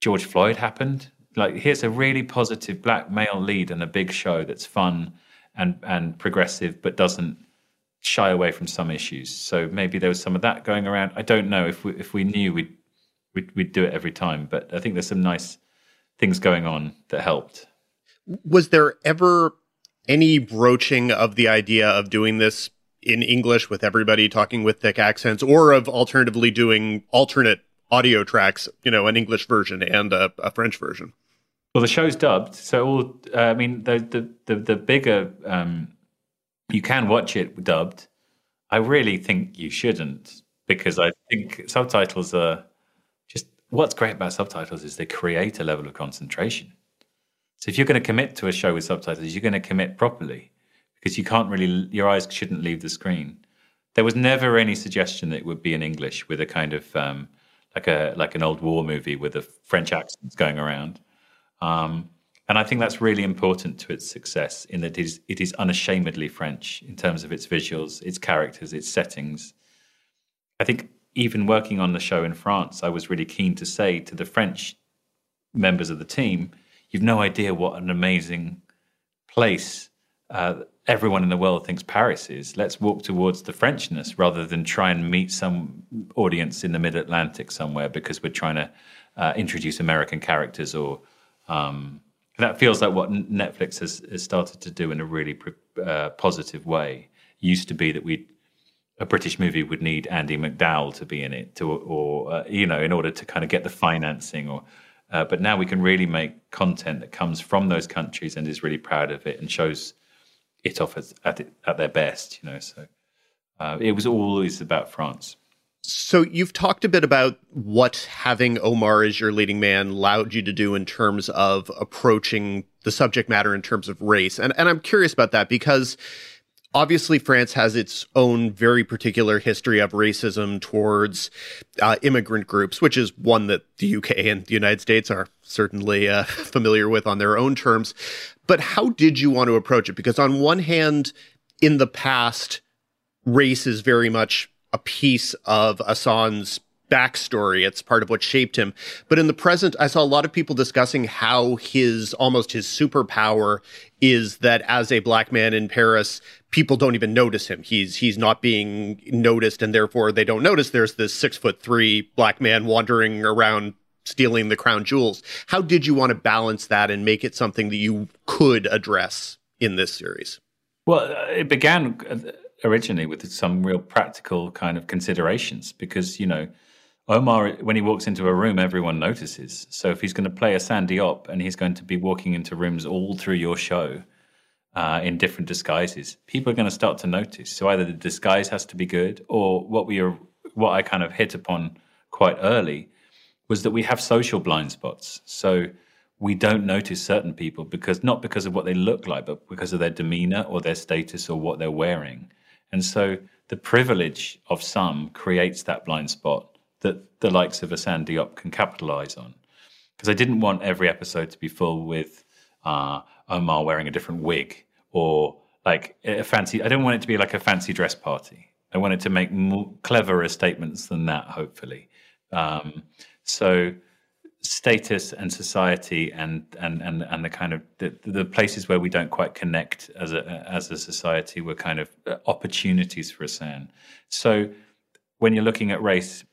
S5: George Floyd happened. Like, here's a really positive black male lead in a big show that's fun and and progressive, but doesn't shy away from some issues. So maybe there was some of that going around. I don't know if we if we knew we'd we'd, we'd do it every time, but I think there's some nice things going on that helped.
S2: Was there ever any broaching of the idea of doing this in English with everybody talking with thick accents, or of alternatively doing alternate audio tracks, you know, an English version and a, a French version?
S5: Well, the show's dubbed, so all uh, I mean, the the the, the bigger um, you can watch it dubbed. I really think you shouldn't because I think subtitles are just what's great about subtitles is they create a level of concentration. So if you're going to commit to a show with subtitles, you're going to commit properly because you can't really your eyes shouldn't leave the screen. There was never any suggestion that it would be in English with a kind of um, like a like an old war movie with the French accents going around. Um, and I think that's really important to its success in that it is, it is unashamedly French in terms of its visuals, its characters, its settings. I think even working on the show in France, I was really keen to say to the French members of the team, you've no idea what an amazing place uh, everyone in the world thinks Paris is. Let's walk towards the Frenchness rather than try and meet some audience in the mid Atlantic somewhere because we're trying to uh, introduce American characters or. Um, that feels like what Netflix has, has started to do in a really uh, positive way. It Used to be that we a British movie would need Andie MacDowell to be in it, to, or uh, you know, in order to kind of get the financing. Or, uh, but now we can really make content that comes from those countries and is really proud of it and shows it off as, at it, at their best. You know, so uh, it was always about France.
S2: So you've talked a bit about what having Omar as your leading man allowed you to do in terms of approaching the subject matter in terms of race. And and I'm curious about that because obviously France has its own very particular history of racism towards uh, immigrant groups, which is one that the UK and the United States are certainly uh, familiar with on their own terms. But how did you want to approach it? Because on one hand, in the past, race is very much a piece of Assane's backstory. It's part of what shaped him. But in the present, I saw a lot of people discussing how his almost his superpower is that as a black man in Paris, people don't even notice him. He's he's not being noticed, and therefore they don't notice there's this six foot three black man wandering around stealing the crown jewels. How did you want to balance that and make it something that you could address in this series?
S5: Well, uh, it began uh, originally with some real practical kind of considerations because you know Omar when he walks into a room everyone notices. So if he's going to play Assane Diop and he's going to be walking into rooms all through your show uh, in different disguises people are going to start to notice. So either the disguise has to be good or what we are what I kind of hit upon quite early was that we have social blind spots. So we don't notice certain people because not because of what they look like but because of their demeanor or their status or what they're wearing. And so the privilege of some creates that blind spot that the likes of Assane Diop can capitalize on. Because I didn't want every episode to be full with uh, Omar wearing a different wig or like a fancy, I don't want it to be like a fancy dress party. I wanted to make more cleverer statements than that, hopefully. Um, so status and society and and and and the kind of the, the places where we don't quite connect as a as a society were kind of uh, opportunities for Assane. So when you're looking at race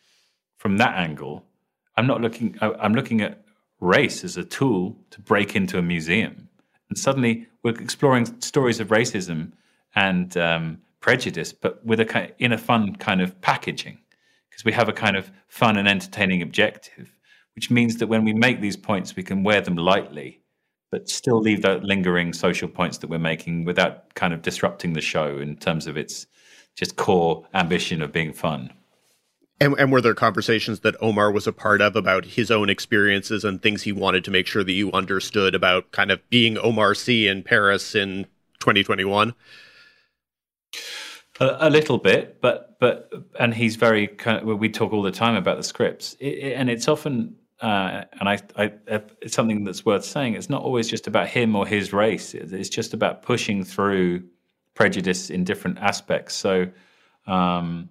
S5: from that angle, I'm not looking. I'm looking at race as a tool to break into a museum, and suddenly we're exploring stories of racism and um, prejudice, but with a kind in a fun kind of packaging, because we have a kind of fun and entertaining objective which means that when we make these points, we can wear them lightly, but still leave that lingering social points that we're making without kind of disrupting the show in terms of its just core ambition of being fun.
S2: And, and, were there conversations that Omar was a part of about his own experiences and things he wanted to make sure that you understood about kind of being Omar Sy in Paris in 2021?
S5: A, a little bit, but but and he's very kind of, we talk all the time about the scripts, it, it, and it's often uh, and I, I, it's something that's worth saying. It's not always just about him or his race. It's just about pushing through prejudice in different aspects. So, um,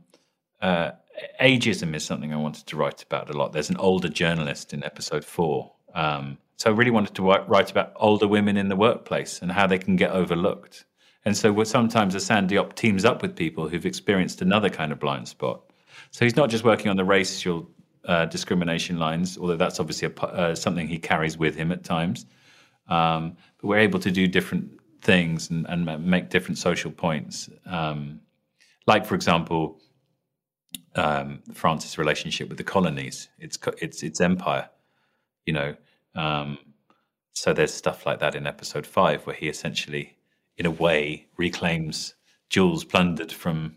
S5: uh, ageism is something I wanted to write about a lot. There's an older journalist in episode four. Um, so I really wanted to write about older women in the workplace and how they can get overlooked. And so sometimes Assane Diop teams up with people who've experienced another kind of blind spot. So he's not just working on the racial uh, discrimination lines, although that's obviously a, uh, something he carries with him at times. Um, but we're able to do different things and, and make different social points. Um, like, for example, um, France's relationship with the colonies, its its its empire. You know, um, so there's stuff like that in episode five where he essentially, in a way, reclaims jewels plundered from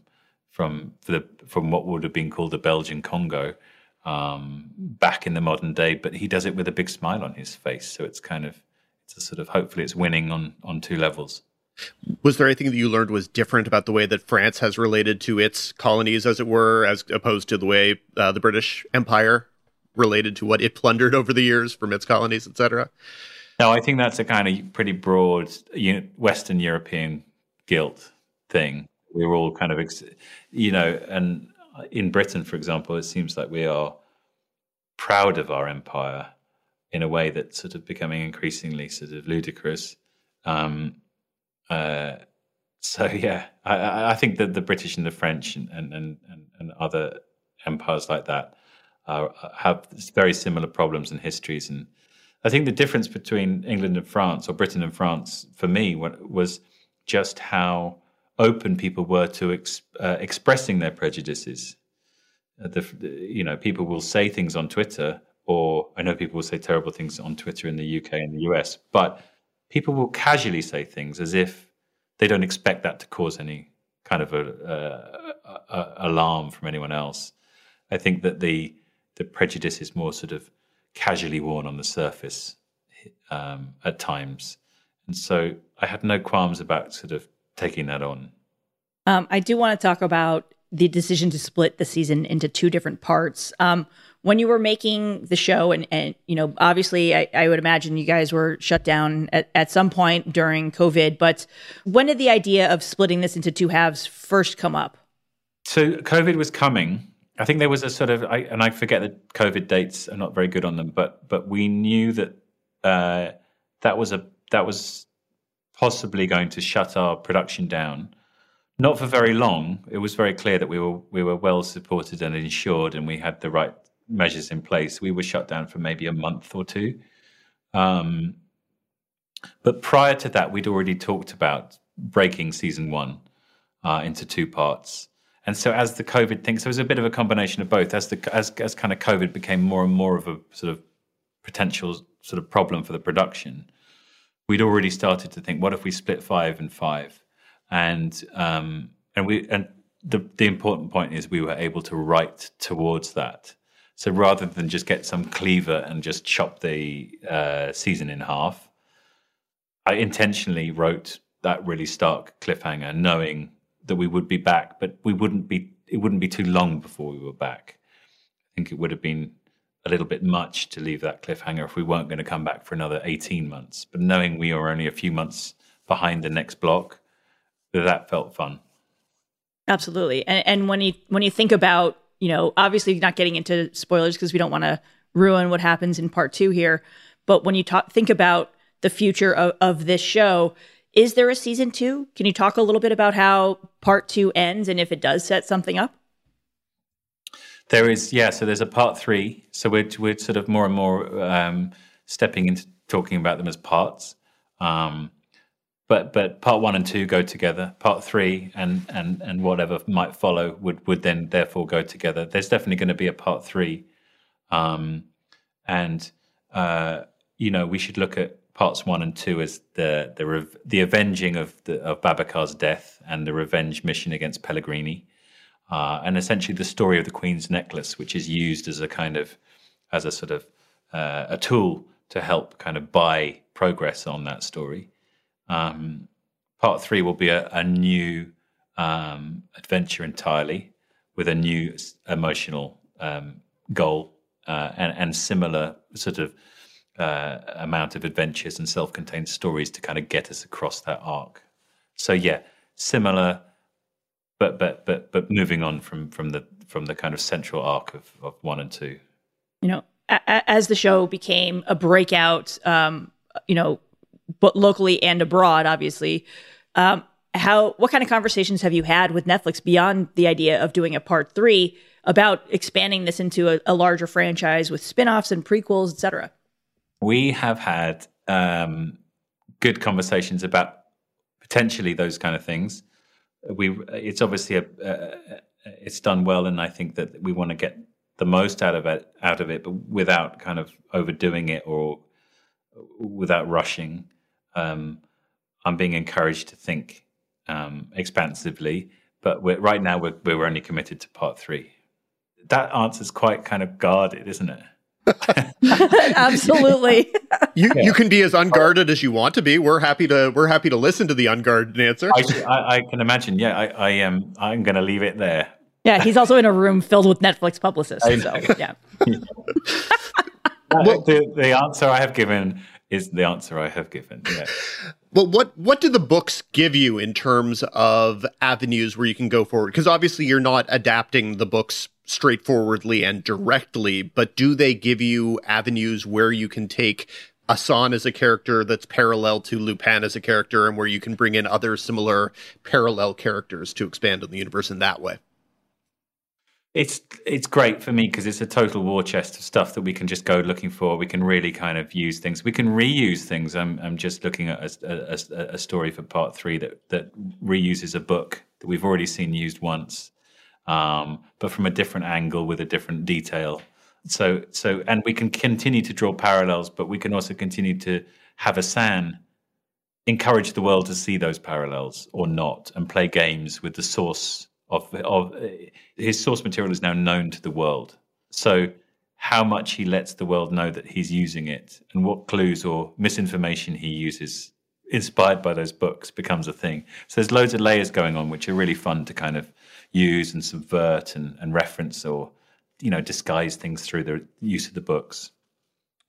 S5: from the from what would have been called the Belgian Congo um, back in the modern day, but he does it with a big smile on his face. So it's kind of it's a sort of hopefully it's winning on on two levels.
S2: Was there anything that you learned was different about the way that France has related to its colonies, as it were, as opposed to the way uh, the British Empire related to what it plundered over the years from its colonies, etc.?
S5: No, I think that's a kind of pretty broad Western European guilt thing. We're all kind of, you know, and in Britain, for example, it seems like we are proud of our empire in a way that's sort of becoming increasingly sort of ludicrous. Um, uh, so yeah, I, I, think that the British and the French and and and, and other empires like that have very similar problems and histories. And I think the difference between England and France, or Britain and France, for me, was just how open people were to ex, uh, expressing their prejudices. Uh, the, you know, people will say things on Twitter, or I know people will say terrible things on Twitter in the UK and the US, but people will casually say things as if they don't expect that to cause any kind of a, a, a alarm from anyone else. I think that the the prejudice is more sort of casually worn on the surface um, at times, and so I had no qualms about sort of taking that on.
S1: Um, I do want to talk about the decision to split the season into two different parts. Um, when you were making the show, and, and you know, obviously, I, I, would imagine you guys were shut down at, at some point during COVID. But when did the idea of splitting this into two halves first come up?
S5: So COVID was coming. I think there was a sort of, I, and I forget the COVID dates. I'm not very good on them, but but we knew that uh, that was a that was possibly going to shut our production down. Not for very long. It was very clear that we were we were well supported and insured, and we had the right measures in place. We were shut down for maybe a month or two. Um, but prior to that, we'd already talked about breaking season one uh, into two parts. And so, as the COVID thing, so it was a bit of a combination of both. As the as as kind of COVID became more and more of a sort of potential sort of problem for the production, we'd already started to think, what if we split five and five? And um, and we and the the important point is we were able to write towards that. So rather than just get some cleaver and just chop the uh, season in half, I intentionally wrote that really stark cliffhanger, knowing that we would be back, but we wouldn't be. It wouldn't be too long before we were back. I think it would have been a little bit much to leave that cliffhanger if we weren't going to come back for another 18 months. But knowing we were only a few months behind the next block, that felt fun.
S1: Absolutely. And, and when you when you think about, you know, obviously not getting into spoilers because we don't want to ruin what happens in part two here. But when you talk, think about the future of, of this show, is there a season two? Can you talk a little bit about how part two ends and if it does set something up?
S5: There is, yeah. So there's a part three. So we're we're sort of more and more um, stepping into talking about them as parts. Um, but but part one and two go together. Part three and and and whatever might follow would would then therefore go together. There's definitely going to be a part three, um, and uh, you know we should look at parts one and two as the the the avenging of the of Babacar's death and the revenge mission against Pellegrini uh, and essentially the story of the Queen's necklace, which is used as a kind of as a sort of uh, a tool to help kind of buy progress on that story. Um, part three will be a, a new um, adventure entirely with a new emotional um, goal uh, and, and, similar sort of uh, amount of adventures and self-contained stories to kind of get us across that arc. So yeah, similar but but but but moving on from from the from the kind of central arc of, of one and two.
S1: You know, as the show became a breakout, um, you know, but locally and abroad, obviously. Um, how what kind of conversations have you had with Netflix beyond the idea of doing a part three about expanding this into a, a larger franchise with spin-offs and prequels, etc.?
S5: We have had um, good conversations about potentially those kind of things. We it's obviously a it's done well, and I think that we want to get the most out of it out of it, but without kind of overdoing it or without rushing. Um, I'm being encouraged to think um, expansively, but right now we're, we're only committed to part three. That answer's quite kind of guarded, isn't it?
S1: Absolutely.
S2: you yeah. you can be as unguarded as you want to be. We're happy to we're happy to listen to the unguarded answer.
S5: I, I, I can imagine. Yeah, I, I am. I'm going to leave it there.
S1: Yeah, he's also in a room filled with Netflix publicists. So yeah.
S5: well, the, the answer I have given is the answer I have given. Yeah.
S2: Well, what what do the books give you in terms of avenues where you can go forward? Because obviously you're not adapting the books straightforwardly and directly, but do they give you avenues where you can take Assane as a character that's parallel to Lupin as a character, and where you can bring in other similar parallel characters to expand on the universe in that way?
S5: It's it's great for me because it's a total war chest of stuff that we can just go looking for. We can really kind of use things. We can reuse things. I'm I'm just looking at a, a, a story for part three that that reuses a book that we've already seen used once, um, but from a different angle with a different detail. So so and we can continue to draw parallels, but we can also continue to have Assane encourage the world to see those parallels or not, and play games with the source of of uh, his source material is now known to the world. So how much he lets the world know that he's using it and what clues or misinformation he uses inspired by those books becomes a thing. So there's loads of layers going on which are really fun to kind of use and subvert and, and reference or you know disguise things through the use of the books.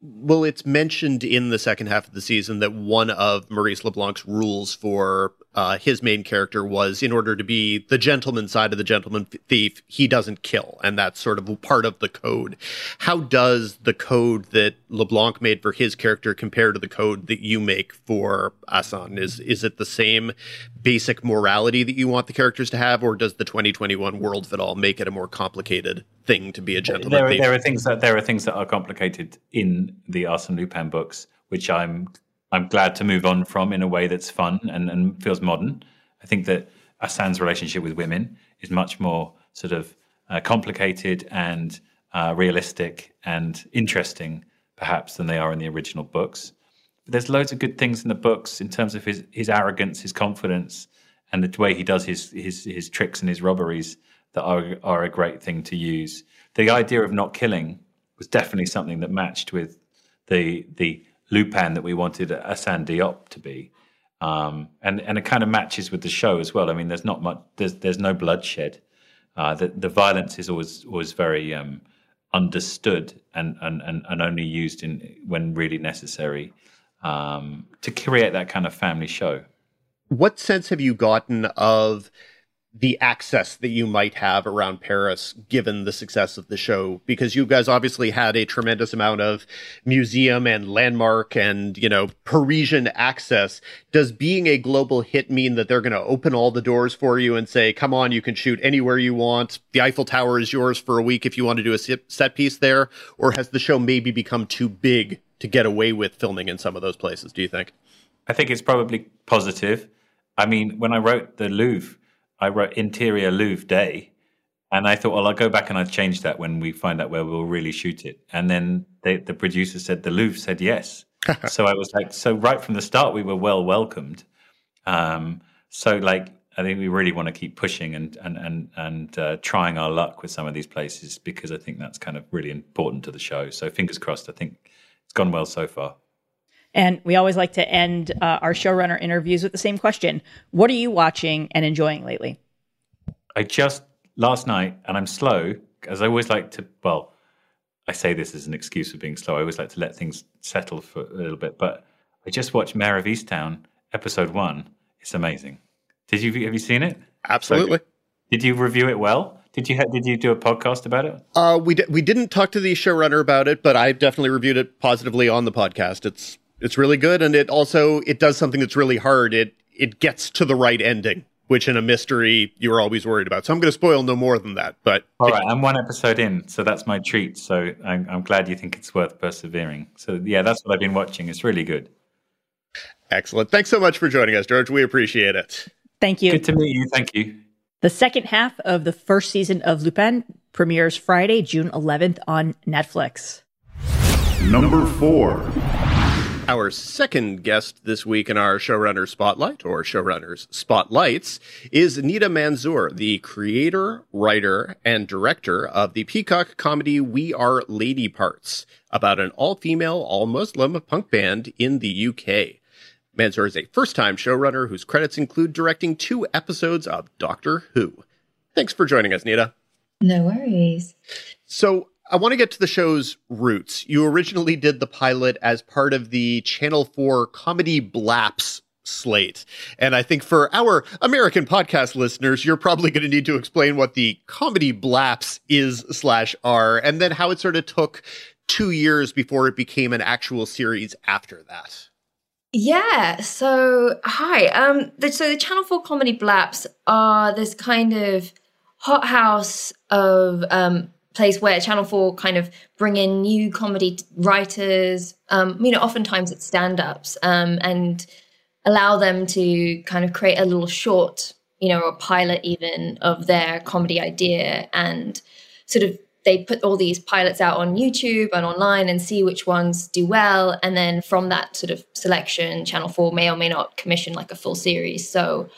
S2: Well, it's mentioned in the second half of the season that one of Maurice LeBlanc's rules for uh, his main character was in order to be the gentleman side of the gentleman thief, he doesn't kill. And that's sort of part of the code. How does the code that LeBlanc made for his character compare to the code that you make for Assane? Is, is it the same basic morality that you want the characters to have, or does the 2021 world of it all make it a more complicated thing to be a gentleman
S5: there are,
S2: thief?
S5: There are things that, there are things that are complicated in the Arsène Lupin books, which I'm I'm glad to move on from in a way that's fun and, and feels modern. I think that Assane's relationship with women is much more sort of uh, complicated and uh, realistic and interesting, perhaps, than they are in the original books. But there's loads of good things in the books in terms of his his arrogance, his confidence, and the way he does his his his tricks and his robberies that are are a great thing to use. The idea of not killing was definitely something that matched with the the Lupin that we wanted Assane Diop to be. Um, and and it kind of matches with the show as well. I mean, there's not much. There's there's no bloodshed. Uh, the the violence is always always very um, understood and, and and and only used in when really necessary um, to create that kind of family show.
S2: What sense have you gotten of the access that you might have around Paris given the success of the show because you guys obviously had a tremendous amount of museum and landmark and you know Parisian access. Does being a global hit mean that they're going to open all the doors for you and say come on you can shoot anywhere you want. The Eiffel Tower is yours for a week if you want to do a set piece there or has the show maybe become too big to get away with filming in some of those places do you think?
S5: I think it's probably positive. I mean when I wrote the Louvre I wrote interior Louvre day. And I thought, well, I'll go back and I'll change that when we find out where we'll really shoot it. And then they, the producer said the Louvre said yes. so I was like, so right from the start, we were well welcomed. Um, so like, I think we really want to keep pushing and and and and uh, trying our luck with some of these places because I think that's kind of really important to the show. So fingers crossed. I think it's gone well so far.
S1: And we always like to end uh, our showrunner interviews with the same question What are you watching and enjoying lately?
S5: I just, last night, and I'm slow, as I always like to, well, I say this as an excuse for being slow. I always like to let things settle for a little bit. But I just watched Mare of Easttown, episode one. It's amazing. Did you have you seen it?
S2: Absolutely.
S5: So, did you review it well? Did you ha- did you do a podcast about it?
S2: Uh, we d- we didn't talk to the showrunner about it, but I definitely reviewed it positively on the podcast. It's it's really good, and it also it does something that's really hard. It it gets to the right ending, which in a mystery you're always worried about. So I'm going to spoil no more than that. But
S5: all right, I'm one episode in, so that's my treat. So I'm, I'm glad you think it's worth persevering. So yeah, that's what I've been watching. It's really good.
S2: Excellent. Thanks so much for joining us, George. We appreciate it.
S1: Thank you.
S5: Good to meet you. Thank you.
S1: The second half of the first season of Lupin premieres Friday, June 11th on Netflix.
S3: Number four.
S2: Our second guest this week in our showrunner spotlight, or showrunners spotlights, is Nida Manzoor, the creator, writer, and director of the Peacock comedy We Are Lady Parts, about an all-female, all-Muslim punk band in the UK. Manzoor is a first-time showrunner whose credits include directing two episodes of Doctor Who. Thanks for joining us, Nida.
S6: No worries.
S2: So I want to get to the show's roots. You originally did the pilot as part of the Channel 4 comedy Blaps slate. And I think for our American podcast listeners, you're probably going to need to explain what the comedy Blaps is slash are, and then how it sort of took two years before it became an actual series after that.
S6: Yeah. So hi. Um. The, so the Channel Four comedy blaps are this kind of hothouse of um place where Channel Four kind of bring in new comedy writers. Um. You know, oftentimes it's stand-ups. Um. And allow them to kind of create a little short, you know, a pilot even of their comedy idea and sort of they put all these pilots out on YouTube and online and see which ones do well. And then from that sort of selection, Channel 4 may or may not commission like a full series. So,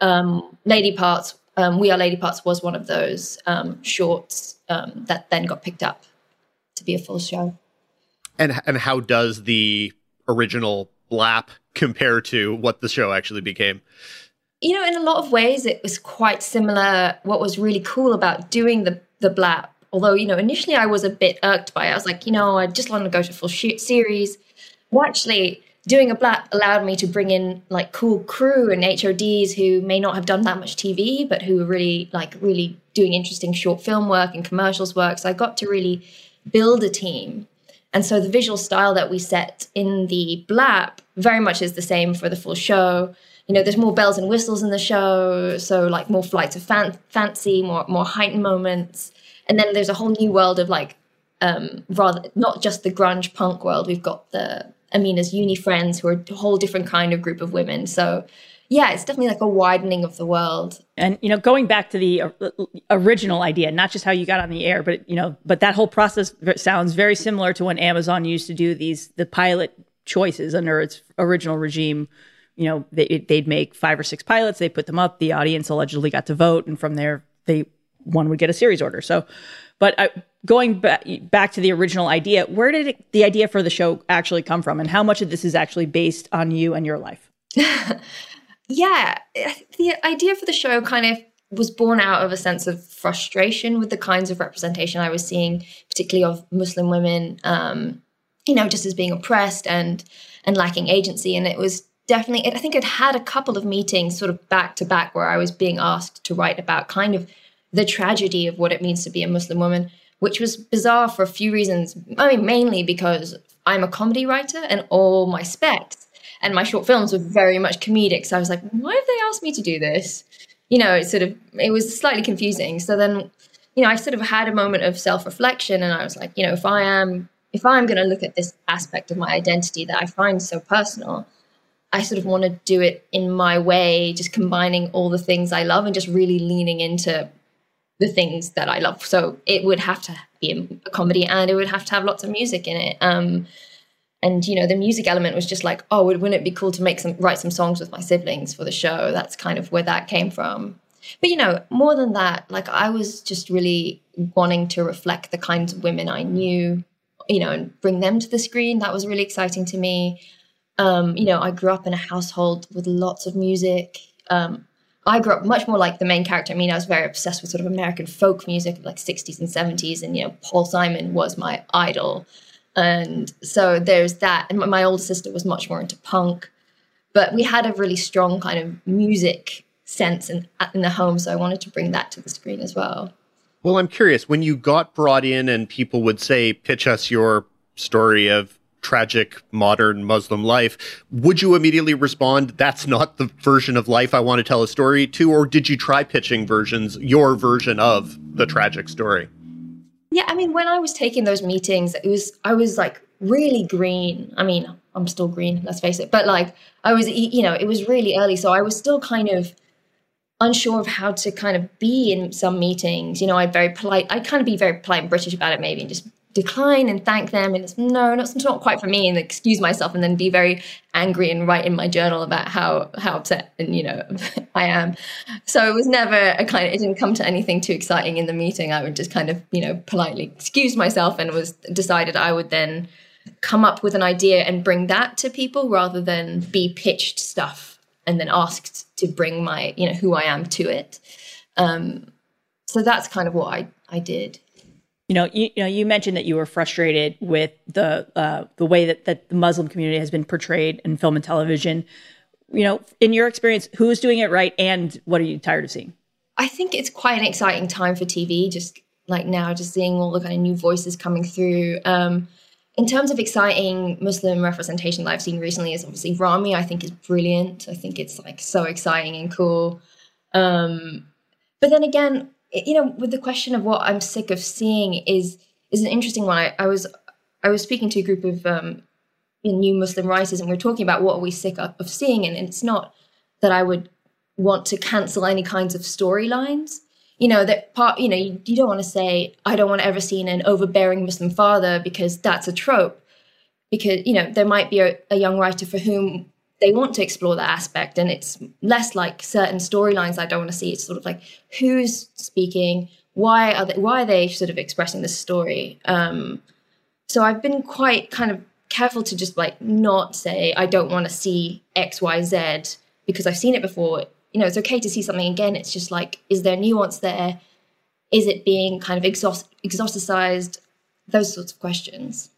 S6: um, Lady Parts, um, We Are Lady Parts was one of those um, shorts um, that then got picked up to be a full show.
S2: And and how does the original Blap compare to what the show actually became?
S6: You know, in a lot of ways, it was quite similar. What was really cool about doing the the Blap although you know initially i was a bit irked by it i was like you know i just want to go to full shoot series well actually doing a Blap allowed me to bring in like cool crew and hods who may not have done that much tv but who were really like really doing interesting short film work and commercials work. So i got to really build a team. And so the visual style that we set in the blap very much is the same for the full show. You know there's more bells and whistles in the show so like more flights of fan- fancy more more heightened moments. And then there's a whole new world of like um, rather not just the grunge punk world. We've got the Amina's uni friends who are a whole different kind of group of women. So yeah, it's definitely like a widening of the world.
S1: And you know, going back to the uh, original idea, not just how you got on the air, but you know, but that whole process sounds very similar to when Amazon used to do these the pilot choices under its original regime. You know, they, they'd make five or six pilots, they put them up, the audience allegedly got to vote, and from there they one would get a series order. So, but uh, going back back to the original idea, where did it, the idea for the show actually come from, and how much of this is actually based on you and your life?
S6: yeah, the idea for the show kind of was born out of a sense of frustration with the kinds of representation I was seeing, particularly of Muslim women, um, you know, just as being oppressed and and lacking agency. And it was definitely, I think I'd had a couple of meetings sort of back to back where I was being asked to write about kind of the tragedy of what it means to be a Muslim woman, which was bizarre for a few reasons. I mean, mainly because I'm a comedy writer and all my specs and my short films were very much comedic. So I was like, why have they asked me to do this? You know, it sort of, it was slightly confusing. So then, you know, I sort of had a moment of self reflection and I was like, you know, if I am, if I'm going to look at this aspect of my identity that I find so personal, I sort of want to do it in my way, just combining all the things I love and just really leaning into the things that I love. So it would have to be a comedy and it would have to have lots of music in it. Um, and you know, the music element was just like, oh, wouldn't it be cool to make some write some songs with my siblings for the show? That's kind of where that came from. But you know, more than that, like I was just really wanting to reflect the kinds of women I knew, you know, and bring them to the screen. That was really exciting to me. Um, you know, I grew up in a household with lots of music. Um, I grew up much more like the main character. I mean, I was very obsessed with sort of American folk music, like 60s and 70s, and you know, Paul Simon was my idol. And so there's that. And my older sister was much more into punk, but we had a really strong kind of music sense in, in the home. So I wanted to bring that to the screen as well.
S2: Well, I'm curious when you got brought in and people would say, pitch us your story of tragic modern Muslim life, would you immediately respond, that's not the version of life I want to tell a story to? Or did you try pitching versions, your version of the tragic story?
S6: Yeah, I mean, when I was taking those meetings, it was, I was like really green. I mean, I'm still green, let's face it. But like I was, you know, it was really early, so I was still kind of unsure of how to kind of be in some meetings. You know, I'd very polite, I'd kind of be very polite and British about it maybe and just decline and thank them and it's no, it's not quite for me and excuse myself and then be very angry and write in my journal about how how upset and you know I am. So it was never a kind of it didn't come to anything too exciting in the meeting. I would just kind of, you know, politely excuse myself and was decided I would then come up with an idea and bring that to people rather than be pitched stuff and then asked to bring my you know who i am to it um, so that's kind of what i i did
S1: you know you, you know you mentioned that you were frustrated with the uh, the way that, that the muslim community has been portrayed in film and television you know in your experience who is doing it right and what are you tired of seeing
S6: i think it's quite an exciting time for tv just like now just seeing all the kind of new voices coming through um, in terms of exciting Muslim representation that I've seen recently is obviously Rami. I think is brilliant. I think it's like so exciting and cool. Um, but then again, you know, with the question of what I'm sick of seeing is is an interesting one. I, I was I was speaking to a group of um, new Muslim writers, and we are talking about what are we sick of, of seeing, and it's not that I would want to cancel any kinds of storylines you know that part you know you, you don't want to say i don't want to ever see an overbearing muslim father because that's a trope because you know there might be a, a young writer for whom they want to explore that aspect and it's less like certain storylines i don't want to see it's sort of like who's speaking why are they why are they sort of expressing this story um so i've been quite kind of careful to just like not say i don't want to see xyz because i've seen it before you know, it's okay to see something again. It's just like, is there nuance there? Is it being kind of exhaust- exoticized? Those sorts of questions.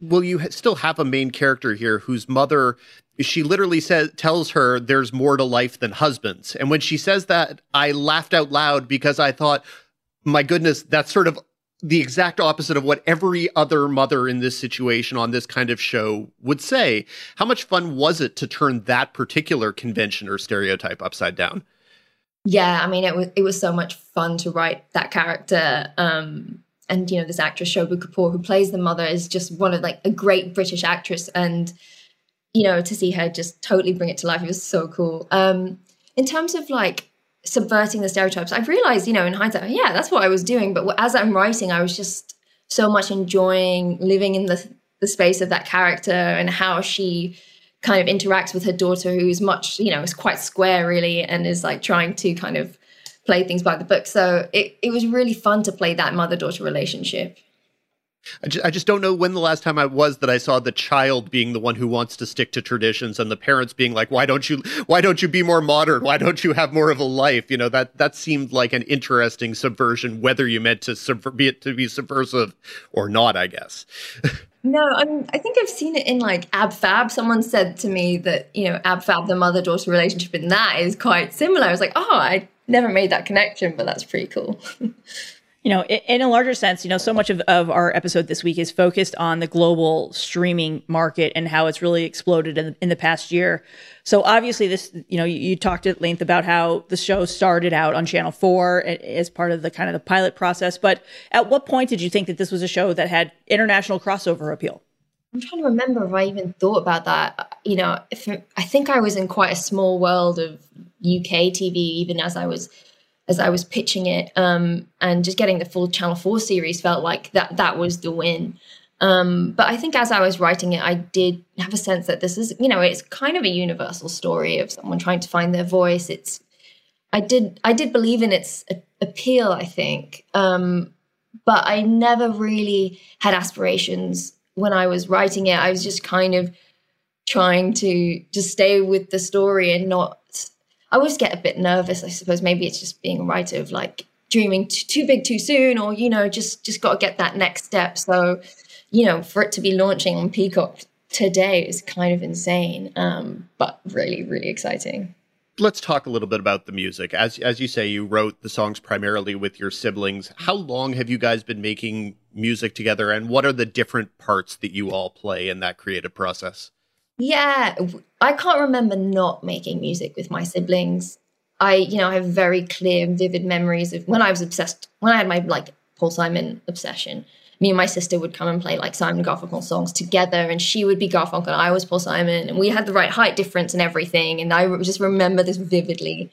S2: Will you still have a main character here whose mother, she literally says, tells her there's more to life than husbands. And when she says that, I laughed out loud because I thought, my goodness, that's sort of the exact opposite of what every other mother in this situation on this kind of show would say. How much fun was it to turn that particular convention or stereotype upside down?
S6: Yeah, I mean it was it was so much fun to write that character. Um and you know this actress Shobu Kapoor who plays the mother is just one of like a great British actress and you know to see her just totally bring it to life it was so cool. Um in terms of like subverting the stereotypes. I've realized, you know, in hindsight, yeah, that's what I was doing. But as I'm writing, I was just so much enjoying living in the the space of that character and how she kind of interacts with her daughter, who's much, you know, is quite square really, and is like trying to kind of play things by the book. So it, it was really fun to play that mother daughter relationship.
S2: I just, I just don't know when the last time I was that I saw the child being the one who wants to stick to traditions and the parents being like, why don't you, why don't you be more modern? Why don't you have more of a life? You know, that, that seemed like an interesting subversion, whether you meant to subver- be it to be subversive or not, I guess.
S6: No, I'm, I think I've seen it in like Ab Fab. Someone said to me that, you know, Ab Fab, the mother daughter relationship in that is quite similar. I was like, oh, I never made that connection, but that's pretty cool.
S1: you know, in a larger sense, you know, so much of, of our episode this week is focused on the global streaming market and how it's really exploded in, in the past year. So obviously, this, you know, you, you, talked at length about how the show started out on Channel Four as part of the kind of the pilot process. But at what point did you think that this was a show that had international crossover appeal?
S6: I'm trying to remember if I even thought about that. You know, if, I think I was in quite a small world of UK TV, even as I was as I was pitching it, um, and just getting the full Channel Four series felt like that that was the win. Um, but I think as I was writing it, I did have a sense that this is, you know, it's kind of a universal story of someone trying to find their voice. It's, I did, I did believe in its appeal, I think, um, but I never really had aspirations when I was writing it. I was just kind of trying to just stay with the story and not I always get a bit nervous. I suppose maybe it's just being a writer of like dreaming t- too big too soon, or you know, just just got to get that next step. So, you know, for it to be launching on Peacock today is kind of insane, um, but really, really exciting.
S2: Let's talk a little bit about the music. As as you say, you wrote the songs primarily with your siblings. How long have you guys been making music together, and what are the different parts that you all play in that creative process?
S6: Yeah, I can't remember not making music with my siblings. I, you know, I have very clear, vivid memories of when I was obsessed, when I had my like Paul Simon obsession. me and my sister would come and play like Simon Garfunkel songs together, and she would be Garfunkel, and I was Paul Simon, and we had the right height difference and everything. And I just remember this vividly.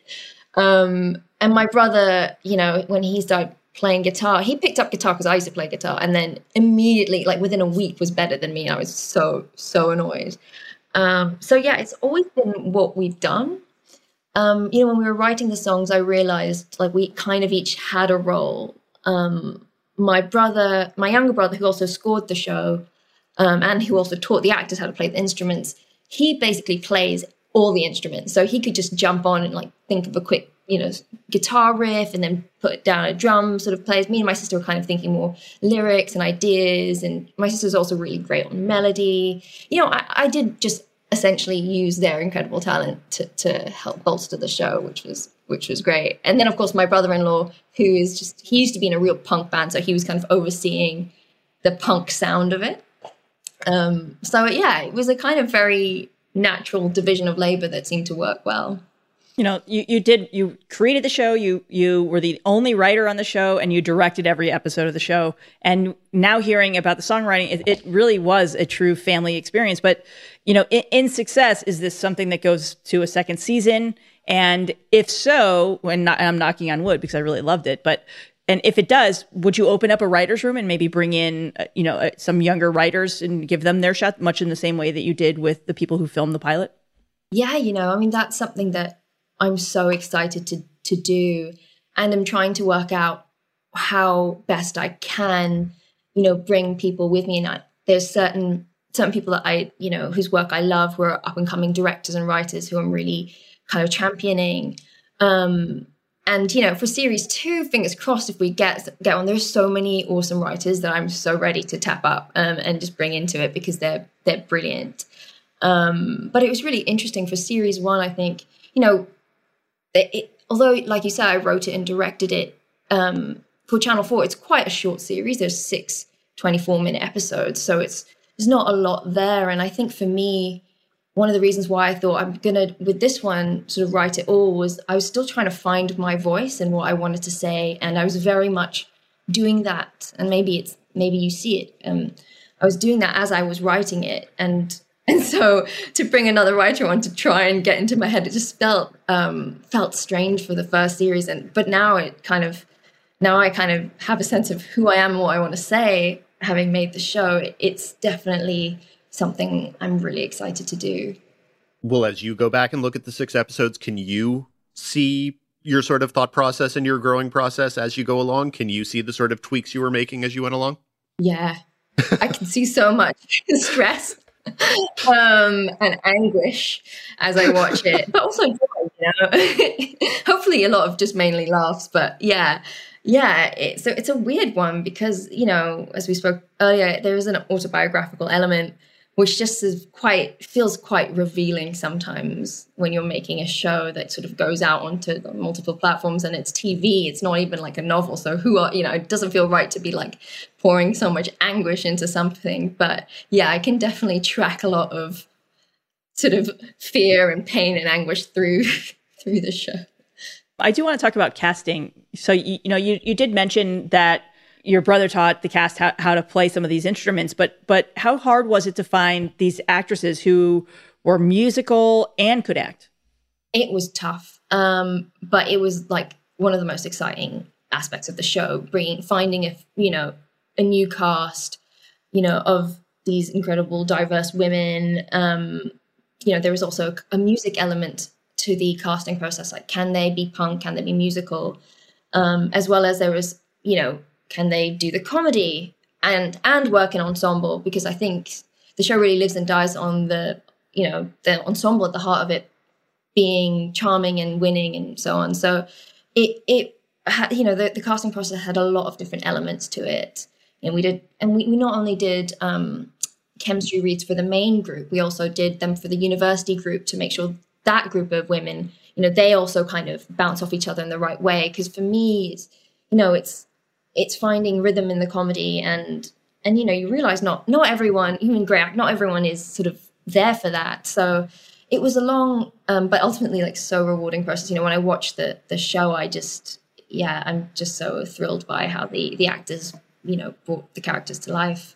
S6: Um, and my brother, you know, when he started playing guitar, he picked up guitar because I used to play guitar, and then immediately, like within a week, was better than me. I was so so annoyed. Um, so yeah, it's always been what we've done. Um, you know, when we were writing the songs, I realized like we kind of each had a role. Um, my brother, my younger brother, who also scored the show, um, and who also taught the actors how to play the instruments, he basically plays all the instruments. So he could just jump on and like think of a quick, you know, guitar riff and then put down a drum sort of plays. Me and my sister were kind of thinking more lyrics and ideas. And my sister's also really great on melody. You know, I, I did just essentially use their incredible talent to, to help bolster the show, which was which was great. And then of course my brother-in-law, who is just he used to be in a real punk band, so he was kind of overseeing the punk sound of it. Um, so yeah, it was a kind of very natural division of labor that seemed to work well
S1: you know you, you did you created the show you you were the only writer on the show and you directed every episode of the show. And now hearing about the songwriting it, it really was a true family experience. But you know in, in, success is this something that goes to a second season? And if so when not, i'm knocking on wood because i really loved it but and if it does would you open up a writers room and maybe bring in uh, you know uh, some younger writers and give them their shot much in the same way that you did with the people who filmed the pilot?
S6: Yeah you know i mean that's something that I'm so excited to to do and I'm trying to work out how best I can, you know, bring people with me. And I, there's certain certain people that I, you know, whose work I love, who are up and coming directors and writers who I'm really kind of championing. Um, and you know, for series two, fingers crossed if we get get on. There's so many awesome writers that I'm so ready to tap up um, and just bring into it because they're they're brilliant. Um, but it was really interesting for series one. I think you know it, although, like you said, I wrote it and directed it um, for Channel 4, it's quite a short series. There's six 24 minute episodes. So it's there's not a lot there. And I think for me, one of the reasons why I thought I'm gonna with this one sort of write it all was I was still trying to find my voice and what I wanted to say, and I was very much doing that. And maybe it's maybe you see it. Um, I was doing that as I was writing it, and and so to bring another writer on to try and get into my head, it just felt um, felt strange for the first series. And but now it kind of now I kind of have a sense of who I am and what I want to say. Having made the show, it's definitely something I'm really excited to do.
S2: Well, as you go back and look at the six episodes, can you see your sort of thought process and your growing process as you go along? Can you see the sort of tweaks you were making as you went along?
S6: Yeah, I can see so much stress um, and anguish as I watch it, but also joy, you know. Hopefully, a lot of just mainly laughs, but yeah, yeah. So it's a weird one because you know, as we spoke earlier, there is an autobiographical element which just is quite feels quite revealing sometimes when you're making a show that sort of goes out onto multiple platforms and it's TV. It's not even like a novel, so who are you know? It doesn't feel right to be like pouring so much anguish into something. But yeah, I can definitely track a lot of sort of fear and pain and anguish through through the show.
S1: I do want to talk about casting. So you, you know, you you did mention that your brother taught the cast how, how to play some of these instruments, but but how hard was it to find these actresses who were musical and could act?
S6: It was tough, um, but it was like one of the most exciting aspects of the show. Bringing finding a you know a new cast, you know of these incredible diverse women. Um, you know there was also a music element to the casting process. Like, can they be punk? Can they be musical? Um, as well as there was you know can they do the comedy and and work in ensemble? Because I think the show really lives and dies on the you know the ensemble at the heart of it being charming and winning and so on. So it it had, you know the, the casting process had a lot of different elements to it, and we did and we, we not only did um, chemistry reads for the main group, we also did them for the university group to make sure that group of women you know they also kind of bounce off each other in the right way. Because for me, you know it's it's finding rhythm in the comedy and and you know you realize not not everyone even great not everyone is sort of there for that so it was a long um, but ultimately like so rewarding process you know when i watched the the show i just yeah i'm just so thrilled by how the the actors you know brought the characters to life.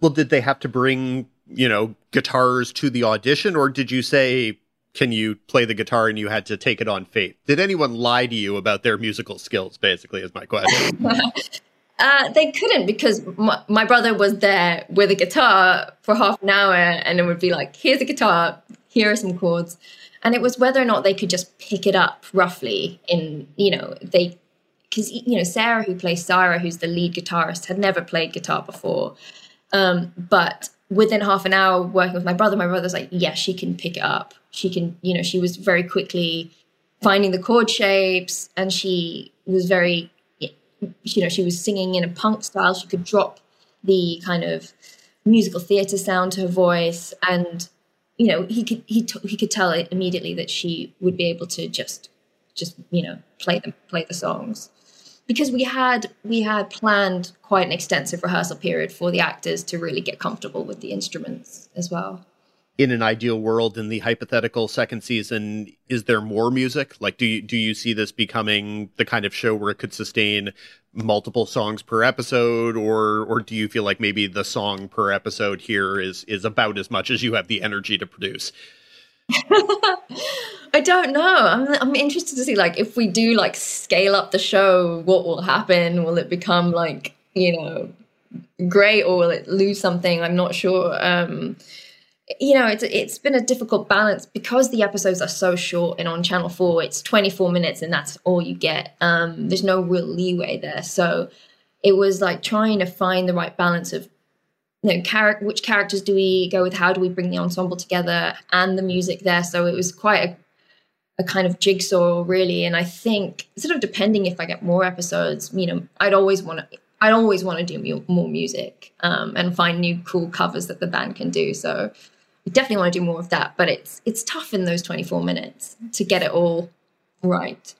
S2: Well, did they have to bring you know guitars to the audition, or did you say? Can you play the guitar and you had to take it on faith? Did anyone lie to you about their musical skills? Basically, is my question.
S6: uh, they couldn't because my, my brother was there with a guitar for half an hour and it would be like, here's a guitar, here are some chords and it was whether or not they could just pick it up roughly in you know they because you know sarah who plays sarah who's the lead guitarist had never played guitar before um, but within half an hour working with my brother my brother's like yeah she can pick it up. She can you know she was very quickly finding the chord shapes and she was very you know she was singing in a punk style. She could drop the kind of musical theater sound to her voice and you know he could he t- he could tell it immediately that she would be able to just just you know play them play the songs because we had we had planned quite an extensive rehearsal period for the actors to really get comfortable with the instruments as well.
S2: In an ideal world in the hypothetical second season is there more music? Like do you do you see this becoming the kind of show where it could sustain multiple songs per episode? Or or do you feel like maybe the song per episode here is is about as much as you have the energy to produce
S6: I don't know. I'm I'm interested to see like if we do like scale up the show, what will happen? Will it become like, you know, great or will it lose something? I'm not sure. Um you know, it's it's been a difficult balance because the episodes are so short and on Channel Four it's 24 minutes and that's all you get. Um, there's no real leeway there, so it was like trying to find the right balance of you know, char- which characters do we go with? How do we bring the ensemble together and the music there? So it was quite a a kind of jigsaw really and i think sort of depending if i get more episodes you know i'd always want to i'd always want to do more music um, and find new cool covers that the band can do so definitely want to do more of that, but it's it's tough in those 24 minutes to get it all right.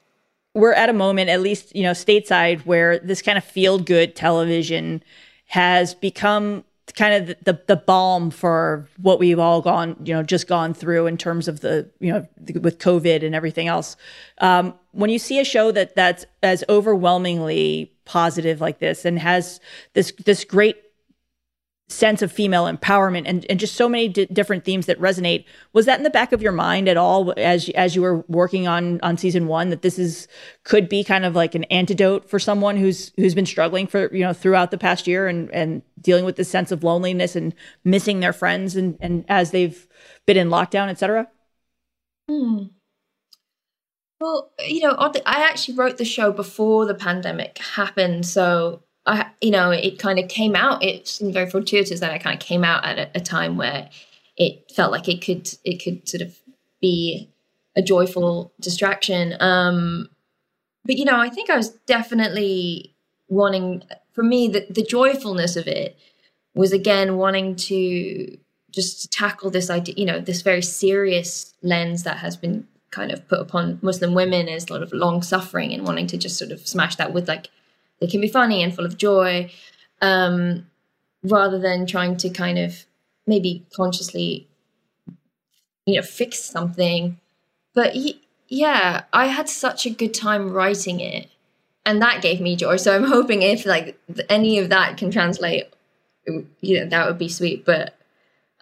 S1: We're at a moment, at least, you know, stateside, where this kind of feel good television has become kind of the, the, the balm for what we've all gone, you know, just gone through in terms of the, you know, the, with COVID and everything else. Um, when you see a show that that's as overwhelmingly positive like this and has this this great sense of female empowerment and, and just so many d- different themes that resonate was that in the back of your mind at all as as you were working on on season one that this is could be kind of like an antidote for someone who's who's been struggling for you know throughout the past year and and dealing with this sense of loneliness and missing their friends and and as they've been in lockdown etc
S6: hmm. well you know i actually wrote the show before the pandemic happened so I, you know, it kind of came out. It seemed very fortuitous that I kind of came out at a, a, time where it felt like it could it could sort of be a joyful distraction. Um, but you know, I think I was definitely wanting. For me, the the joyfulness of it was again wanting to just tackle this idea, you know, this very serious lens that has been kind of put upon Muslim women as a lot of long suffering and wanting to just sort of smash that with like they can be funny and full of joy um, rather than trying to kind of maybe consciously you know fix something. But yeah i had such a good time writing it and that gave me joy. So i'm hoping if like any of that can translate you know that would be sweet. But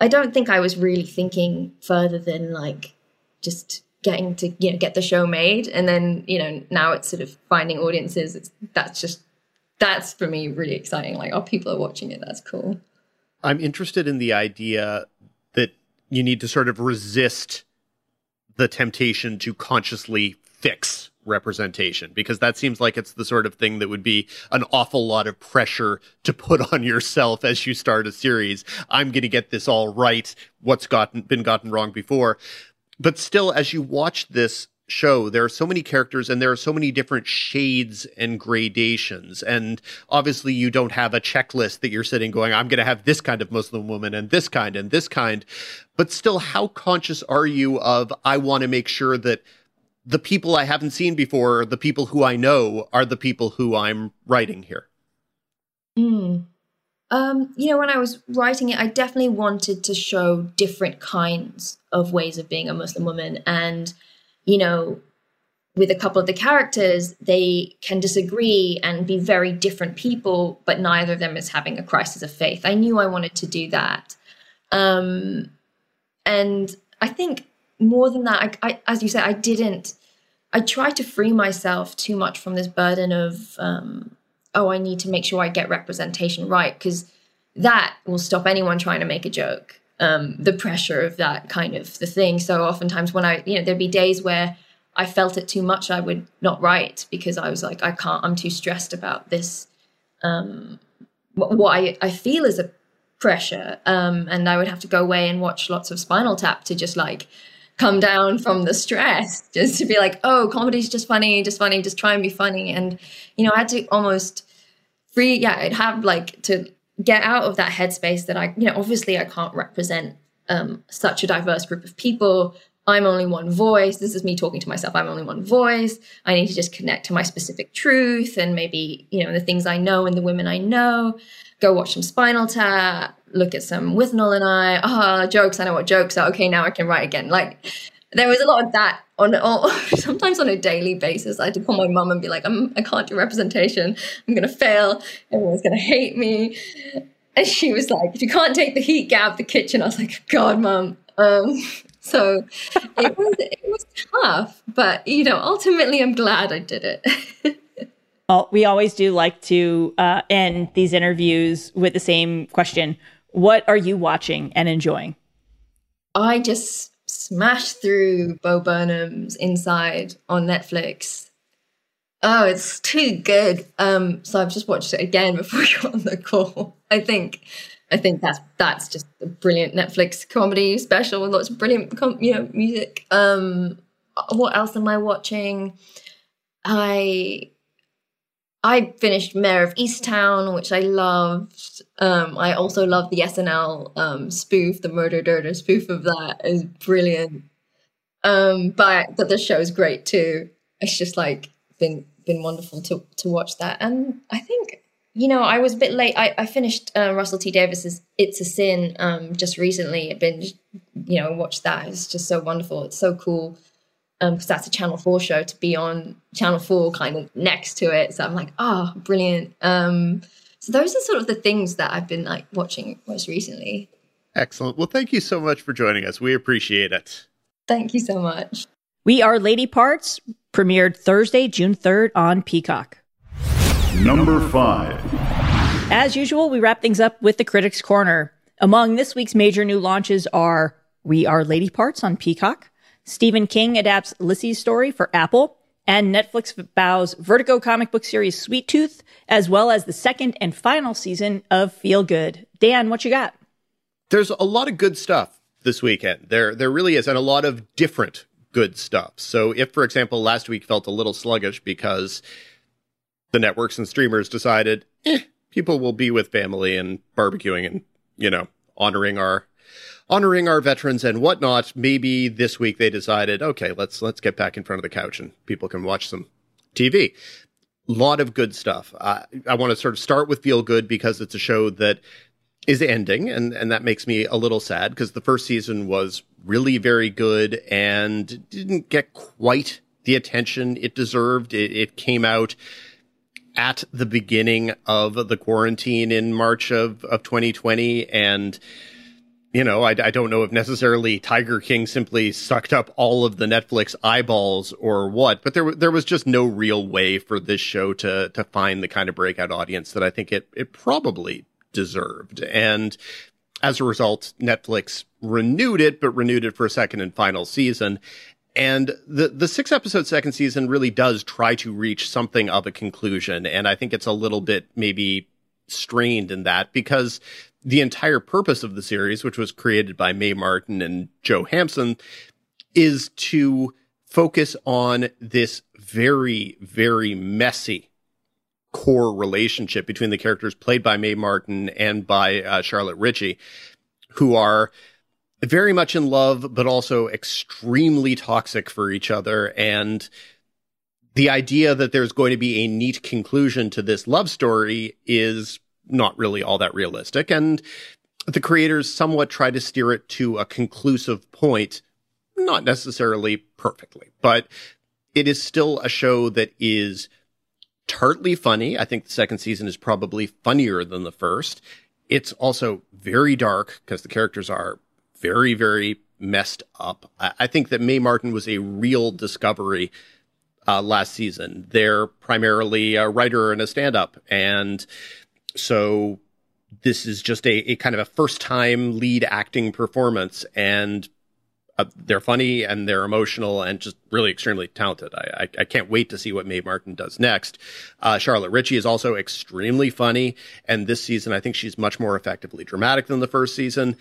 S6: i don't think i was really thinking further than like just getting to you know get the show made. And then you know now it's sort of finding audiences it's, that's just that's for me really exciting. Like, oh, people are watching it. That's cool.
S2: I'm interested in the idea that you need to sort of resist the temptation to consciously fix representation because that seems like it's the sort of thing that would be an awful lot of pressure to put on yourself as you start a series. I'm going to get this all right. What's gotten been gotten wrong before. But still as you watch this show. There are so many characters and there are so many different shades and gradations. And obviously you don't have a checklist that you're sitting going i'm going to have this kind of muslim woman and this kind and this kind. But still how conscious are you of i want to make sure that the people i haven't seen before the people who i know are the people who i'm writing here?
S6: Mm. um, you know when i was writing it i definitely wanted to show different kinds of ways of being a muslim woman. And you know, with a couple of the characters, they can disagree and be very different people, but neither of them is having a crisis of faith. I knew I wanted to do that. Um, and I think more than that, I, I, as you said, I didn't, I tried to free myself too much from this burden of, um, oh, I need to make sure I get representation right, because that will stop anyone trying to make a joke. Um, the pressure of that kind of the thing. So oftentimes when I, you know, there'd be days where I felt it too much, I would not write because I was like, I can't, I'm too stressed about this. Um, what I, I feel is a pressure. Um, and I would have to go away and watch lots of Spinal Tap to just like come down from the stress, just to be like, oh, comedy's just funny, just funny, just try and be funny. And, you know, I had to almost free, yeah, I'd have like to get out of that headspace that I, you know, obviously I can't represent um, such a diverse group of people. I'm only one voice. This is me talking to myself. I'm only one voice. I need to just connect to my specific truth and maybe, you know, the things I know and the women I know. Go watch some Spinal Tap, look at some Withnail and I. Ah, oh, jokes. I know what jokes are. Okay, now I can write again. Like, there was a lot of that on all, sometimes on a daily basis. I had to call my mum and be like, I'm, I can't do representation. I'm going to fail. Everyone's going to hate me. And she was like, if you can't take the heat, get out of the kitchen. I was like, God, mum. Um, so it was, it was tough, but you know, ultimately I'm glad I did it.
S1: well, we always do like to uh, end these interviews with the same question. What are you watching and enjoying?
S6: I just smashed through Bo Burnham's Inside on Netflix. Oh, it's too good. Um, so I've just watched it again before you on the call. I think, I think that's that's just a brilliant Netflix comedy special with lots of brilliant, com- you know, music. Um, what else am I watching? I I finished Mare of Easttown, which I loved. Um, I also love the SNL um, spoof, the Murdur Durdur spoof of that is brilliant. Um, but but the show is great too. It's just like been been wonderful to to watch that. And I think you know I was a bit late. I, I finished uh, Russell T Davies's It's a Sin um, just recently. I've been you know watched that. It's just so wonderful. It's so cool because um, that's a Channel 4 show to be on Channel 4 kind of next to it. So I'm like, oh, brilliant. Um, so those are sort of the things that I've been like watching most recently.
S2: Excellent. Well, thank you so much for joining us. We appreciate it.
S6: Thank you so much.
S1: We Are Lady Parts premiered Thursday, June 3rd on Peacock.
S3: Number five.
S1: As usual, we wrap things up with the Critics Corner. Among this week's major new launches are We Are Lady Parts on Peacock, Stephen King adapts Lisey's story for Apple, and Netflix bows Vertigo comic book series Sweet Tooth, as well as the second and final season of Feel Good. Dan, what you got?
S2: There's a lot of good stuff this weekend. There, there really is, and a lot of different good stuff. So, if, for example, last week felt a little sluggish because the networks and streamers decided, eh, people will be with family and barbecuing and, you know, honoring our honoring our veterans and whatnot, maybe this week they decided, okay, let's let's get back in front of the couch and people can watch some TV. A lot of good stuff. Uh, I want to sort of start with Feel Good because it's a show that is ending, and and that makes me a little sad because the first season was really very good and didn't get quite the attention it deserved. It, it came out at the beginning of the quarantine in March of of 2020 and you know, I, I, don't know if necessarily Tiger King simply sucked up all of the Netflix eyeballs or what, but there there was just no real way for this show to to find the kind of breakout audience that I think it it probably deserved. And as a result, Netflix renewed it, but renewed it for a second and final season. And the the six episode second season really does try to reach something of a conclusion, and I think it's a little bit maybe strained in that because the entire purpose of the series, which was created by Mae Martin and Joe Hampson, is to focus on this very, very messy core relationship between the characters played by Mae Martin and by uh, Charlotte Ritchie, who are very much in love, but also extremely toxic for each other. And the idea that there's going to be a neat conclusion to this love story is not really all that realistic. And the creators somewhat try to steer it to a conclusive point, not necessarily perfectly, but it is still a show that is tartly funny. I think the second season is probably funnier than the first. It's also very dark because the characters are very, very messed up. I, think that Mae Martin was a real discovery uh, last season. They're primarily a writer and a stand up. And so this is just a, a kind of a first time lead acting performance. And uh, they're funny and they're emotional and just really extremely talented. I, I, I can't wait to see what Mae Martin does next. Uh, Charlotte Ritchie is also extremely funny. And this season, I think she's much more effectively dramatic than the first season.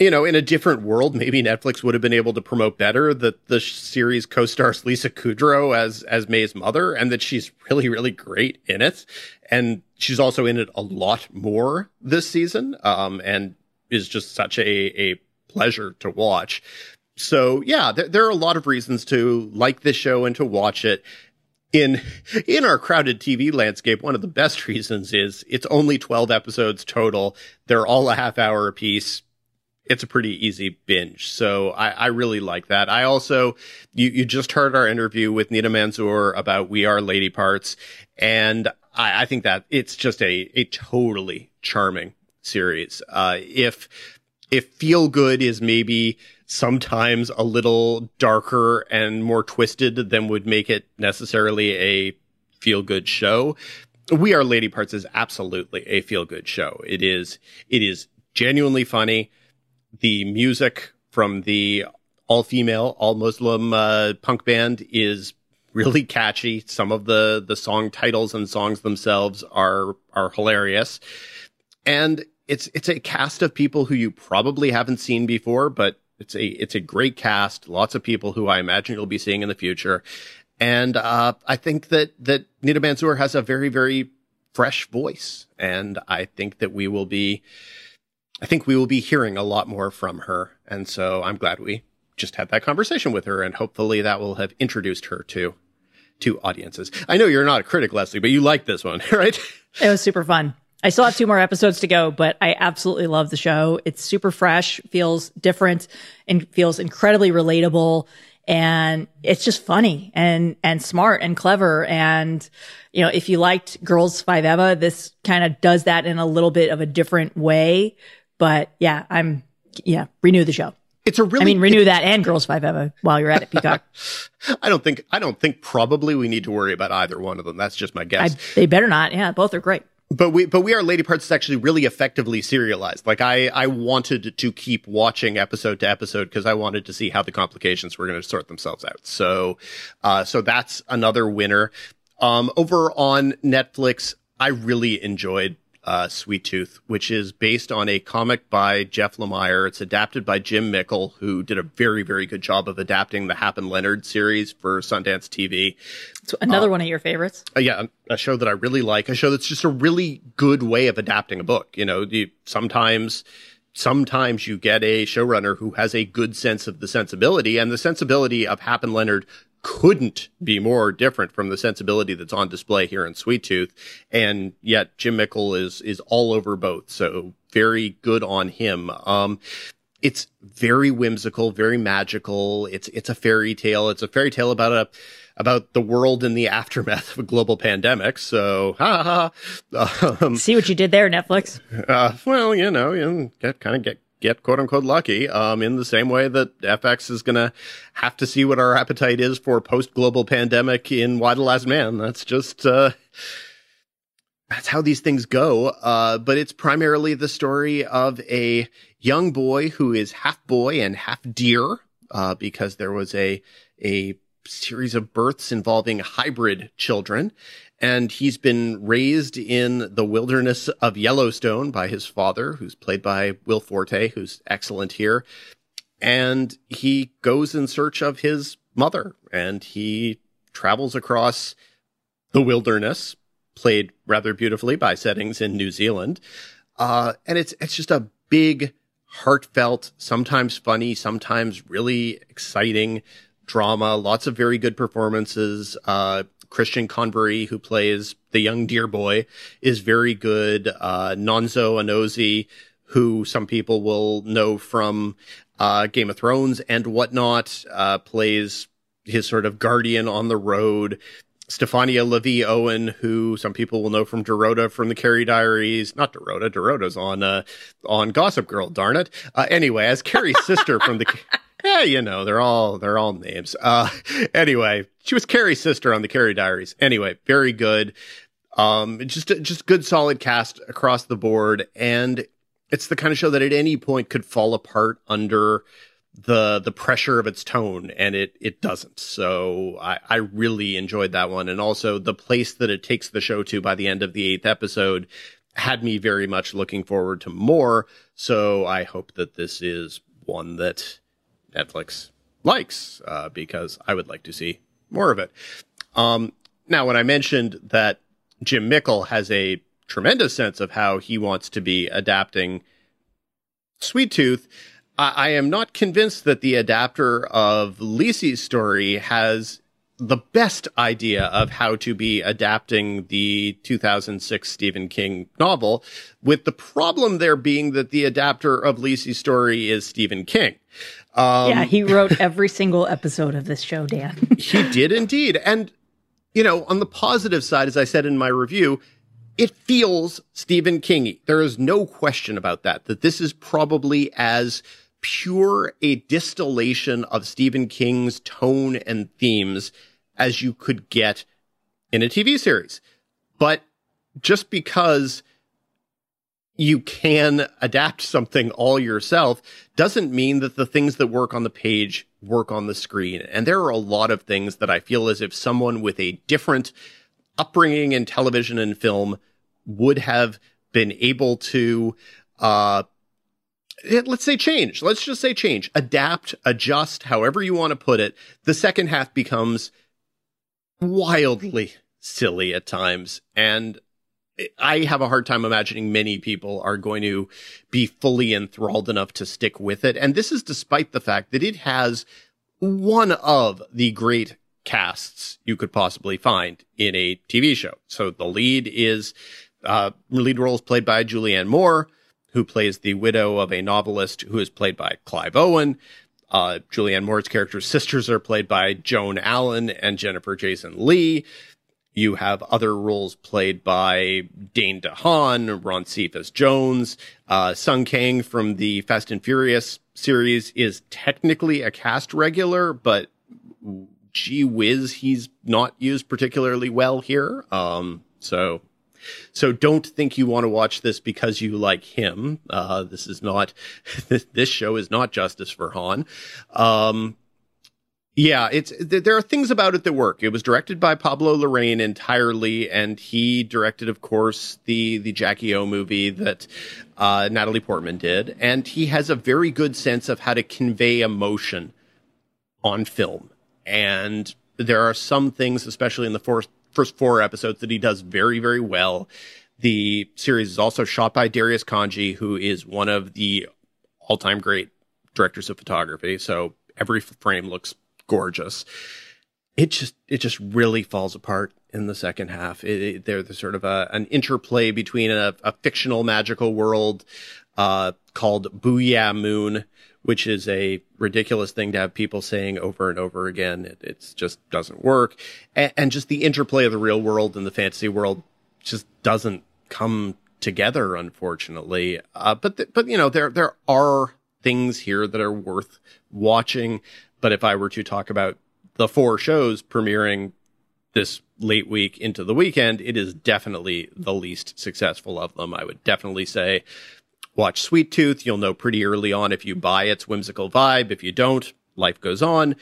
S2: You know, in a different world, maybe Netflix would have been able to promote better that the series co-stars Lisa Kudrow as, as Mae's mother and that she's really, really great in it. And she's also in it a lot more this season. Um, and is just such a, a pleasure to watch. So yeah, there, there are a lot of reasons to like this show and to watch it. In, in our crowded TV landscape, one of the best reasons is it's only 12 episodes total. They're all a half hour apiece it's a pretty easy binge. So I, I, really like that. I also, you, you just heard our interview with Nida Manzoor about We Are Lady Parts. And I, I think that it's just a, a totally charming series. Uh, if, if feel good is maybe sometimes a little darker and more twisted than would make it necessarily a feel good show. We Are Lady Parts is absolutely a feel good show. It is, it is genuinely funny. The music from the all female, all Muslim, uh, punk band is really catchy. Some of the, the song titles and songs themselves are, are hilarious. And it's, it's a cast of people who you probably haven't seen before, but it's a it's a great cast, lots of people who I imagine you'll be seeing in the future, and uh, I think that that Nida Manzoor has a very very fresh voice, and I think that we will be, I think we will be hearing a lot more from her, and so I'm glad we just had that conversation with her, and hopefully that will have introduced her to to audiences. I know you're not a critic, Leslie, but you like this one, right?
S1: It was super fun. I still have two more episodes to go, but I absolutely love the show. It's super fresh, feels different, and feels incredibly relatable. And it's just funny and, and smart and clever. And, you know, if you liked Girls Five Eva, this kind of does that in a little bit of a different way. But yeah, I'm, yeah, renew the show.
S2: It's a really.
S1: I mean, renew that and Girls Five Eva while you're at it, Peacock.
S2: I don't think. I don't think probably we need to worry about either one of them. That's just my guess.
S1: I, they better not. Yeah, both are great
S2: but we but we are lady parts is actually really effectively serialized like i i wanted to keep watching episode to episode because i wanted to see how the complications were going to sort themselves out so uh so that's another winner um over on netflix i really enjoyed uh, Sweet Tooth, which is based on a comic by Jeff Lemire. It's adapted by Jim Mickle, who did a very, very good job of adapting the Hap and Leonard series for Sundance TV.
S1: It's another uh, one of your favorites.
S2: Uh, yeah, a show that I really like. A show that's just a really good way of adapting a book. You know, you, sometimes sometimes you get a showrunner who has a good sense of the sensibility and the sensibility of Hap and Leonard couldn't be more different from the sensibility that's on display here in Sweet Tooth. And yet Jim Mickle is, is all over both. So very good on him. Um, it's very whimsical, very magical. It's, it's a fairy tale. It's a fairy tale about a, about the world in the aftermath of a global pandemic. So, ha
S1: ha. Um, See what you did there, Netflix.
S2: Uh, well, you know, you get kind of get get quote unquote lucky, um, in the same way that FX is going to have to see what our appetite is for post global pandemic in Y the Last Man. That's just, uh, that's how these things go. Uh, but it's primarily the story of a young boy who is half boy and half deer, uh, because there was a, a series of births involving hybrid children and he's been raised in the wilderness of Yellowstone by his father, who's played by Will Forte, who's excellent here. And he goes in search of his mother and he travels across the wilderness, played rather beautifully by settings in New Zealand. Uh, and it's, it's just a big, heartfelt, sometimes funny, sometimes really exciting drama, lots of very good performances. Uh, Christian Convery, who plays the young deer boy, is very good. Uh, Nonso Anozie, who some people will know from uh, Game of Thrones and whatnot, uh, plays his sort of guardian on the road. Stefania LaVie Owen, who some people will know from Dorota from the Carrie Diaries, not Dorota, Dorota's on uh, on Gossip Girl, darn it. Uh, anyway, as Carrie's sister from the yeah, you know, they're all they're all names. Uh, anyway, she was Carrie's sister on the Carrie Diaries. Anyway, very good. Um, just just good solid cast across the board, and it's the kind of show that at any point could fall apart under the the pressure of its tone and it it doesn't so i i really enjoyed that one and also the place that it takes the show to by the end of the eighth episode had me very much looking forward to more so i hope that this is one that netflix likes uh, because i would like to see more of it. Um now when i mentioned that jim mickle has a tremendous sense of how he wants to be adapting sweet tooth I, I am not convinced that the adapter of Lisey's story has the best idea of how to be adapting the 2006 Stephen King novel, with the problem there being that the adapter of Lisey's story is Stephen King.
S1: Um, yeah, he wrote every single episode of this show, Dan.
S2: he did indeed. And, you know, on the positive side, as I said in my review, it feels Stephen Kingy. There is no question about that, that this is probably as pure a distillation of Stephen King's tone and themes as you could get in a TV series. But just because you can adapt something all yourself doesn't mean that the things that work on the page work on the screen. And there are a lot of things that I feel as if someone with a different upbringing in television and film would have been able to uh, let's say change. Let's just say change, adapt, adjust, however you want to put it. The second half becomes wildly silly at times. And I have a hard time imagining many people are going to be fully enthralled enough to stick with it. And this is despite the fact that it has one of the great casts you could possibly find in a TV show. So the lead is, uh, lead role is played by Julianne Moore who plays the widow of a novelist who is played by Clive Owen. Uh, Julianne Moore's character's sisters are played by Joan Allen and Jennifer Jason Lee. You have other roles played by Dane DeHaan, Ron Cephas Jones, uh, Sung Kang from the Fast and Furious series is technically a cast regular, but gee whiz, he's not used particularly well here. Um, so so don't think you want to watch this because you like him. Uh, this is not, this, show is not justice for Han. Um, yeah, it's there are things about it that work. It was directed by Pablo Larraín entirely, and he directed, of course, the the Jackie O movie that uh, Natalie Portman did, and he has a very good sense of how to convey emotion on film. And there are some things, especially in the fourth first four episodes that he does very, very well. The series is also shot by Darius Khondji, who is one of the all time great directors of photography. So every frame looks gorgeous. It just, it just really falls apart in the second half. It, it, there's sort of a, an interplay between a, a fictional magical world, uh, called Boo'ya Moon, which is a ridiculous thing to have people saying over and over again. It it's just doesn't work. And, and, just the interplay of the real world and the fantasy world just doesn't come together, unfortunately. Uh, but, th- but, you know, there, there are things here that are worth watching. But if I were to talk about the four shows premiering this late week into the weekend, it is definitely the least successful of them. I would definitely say Watch Sweet Tooth. You'll know pretty early on if you buy its whimsical vibe. If you don't, life goes on.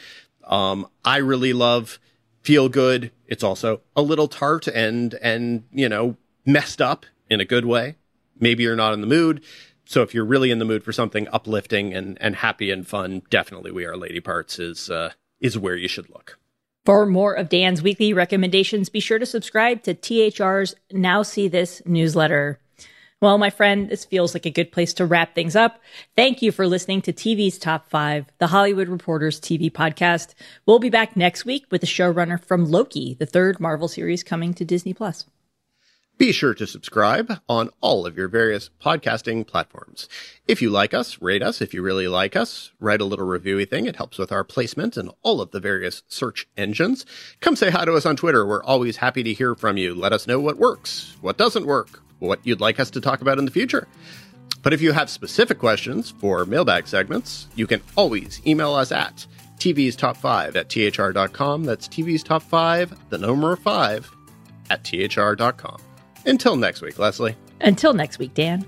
S2: Um, I really love Feel Good. It's also a little tart and, and, you know, messed up in a good way. Maybe you're not in the mood. So if you're really in the mood for something uplifting and, and happy and fun, definitely We Are Lady Parts is, uh, is where you should look.
S1: For more of Dan's weekly recommendations, be sure to subscribe to THR's Now See This newsletter. Well, my friend, this feels like a good place to wrap things up. Thank you for listening to TV's Top 5, the Hollywood Reporters TV podcast. We'll be back next week with the showrunner from Loki, the third Marvel series coming to Disney Plus.
S2: Be sure to subscribe on all of your various podcasting platforms. If you like us, rate us. If you really like us, write a little reviewy thing. It helps with our placement in all of the various search engines. Come say hi to us on Twitter. We're always happy to hear from you. Let us know what works, what doesn't work, what you'd like us to talk about in the future. But if you have specific questions for mailbag segments, you can always email us at TV's Top 5 at THR.com. That's TV's Top 5, the number 5 at THR.com. Until next week, Leslie.
S1: Until next week, Dan.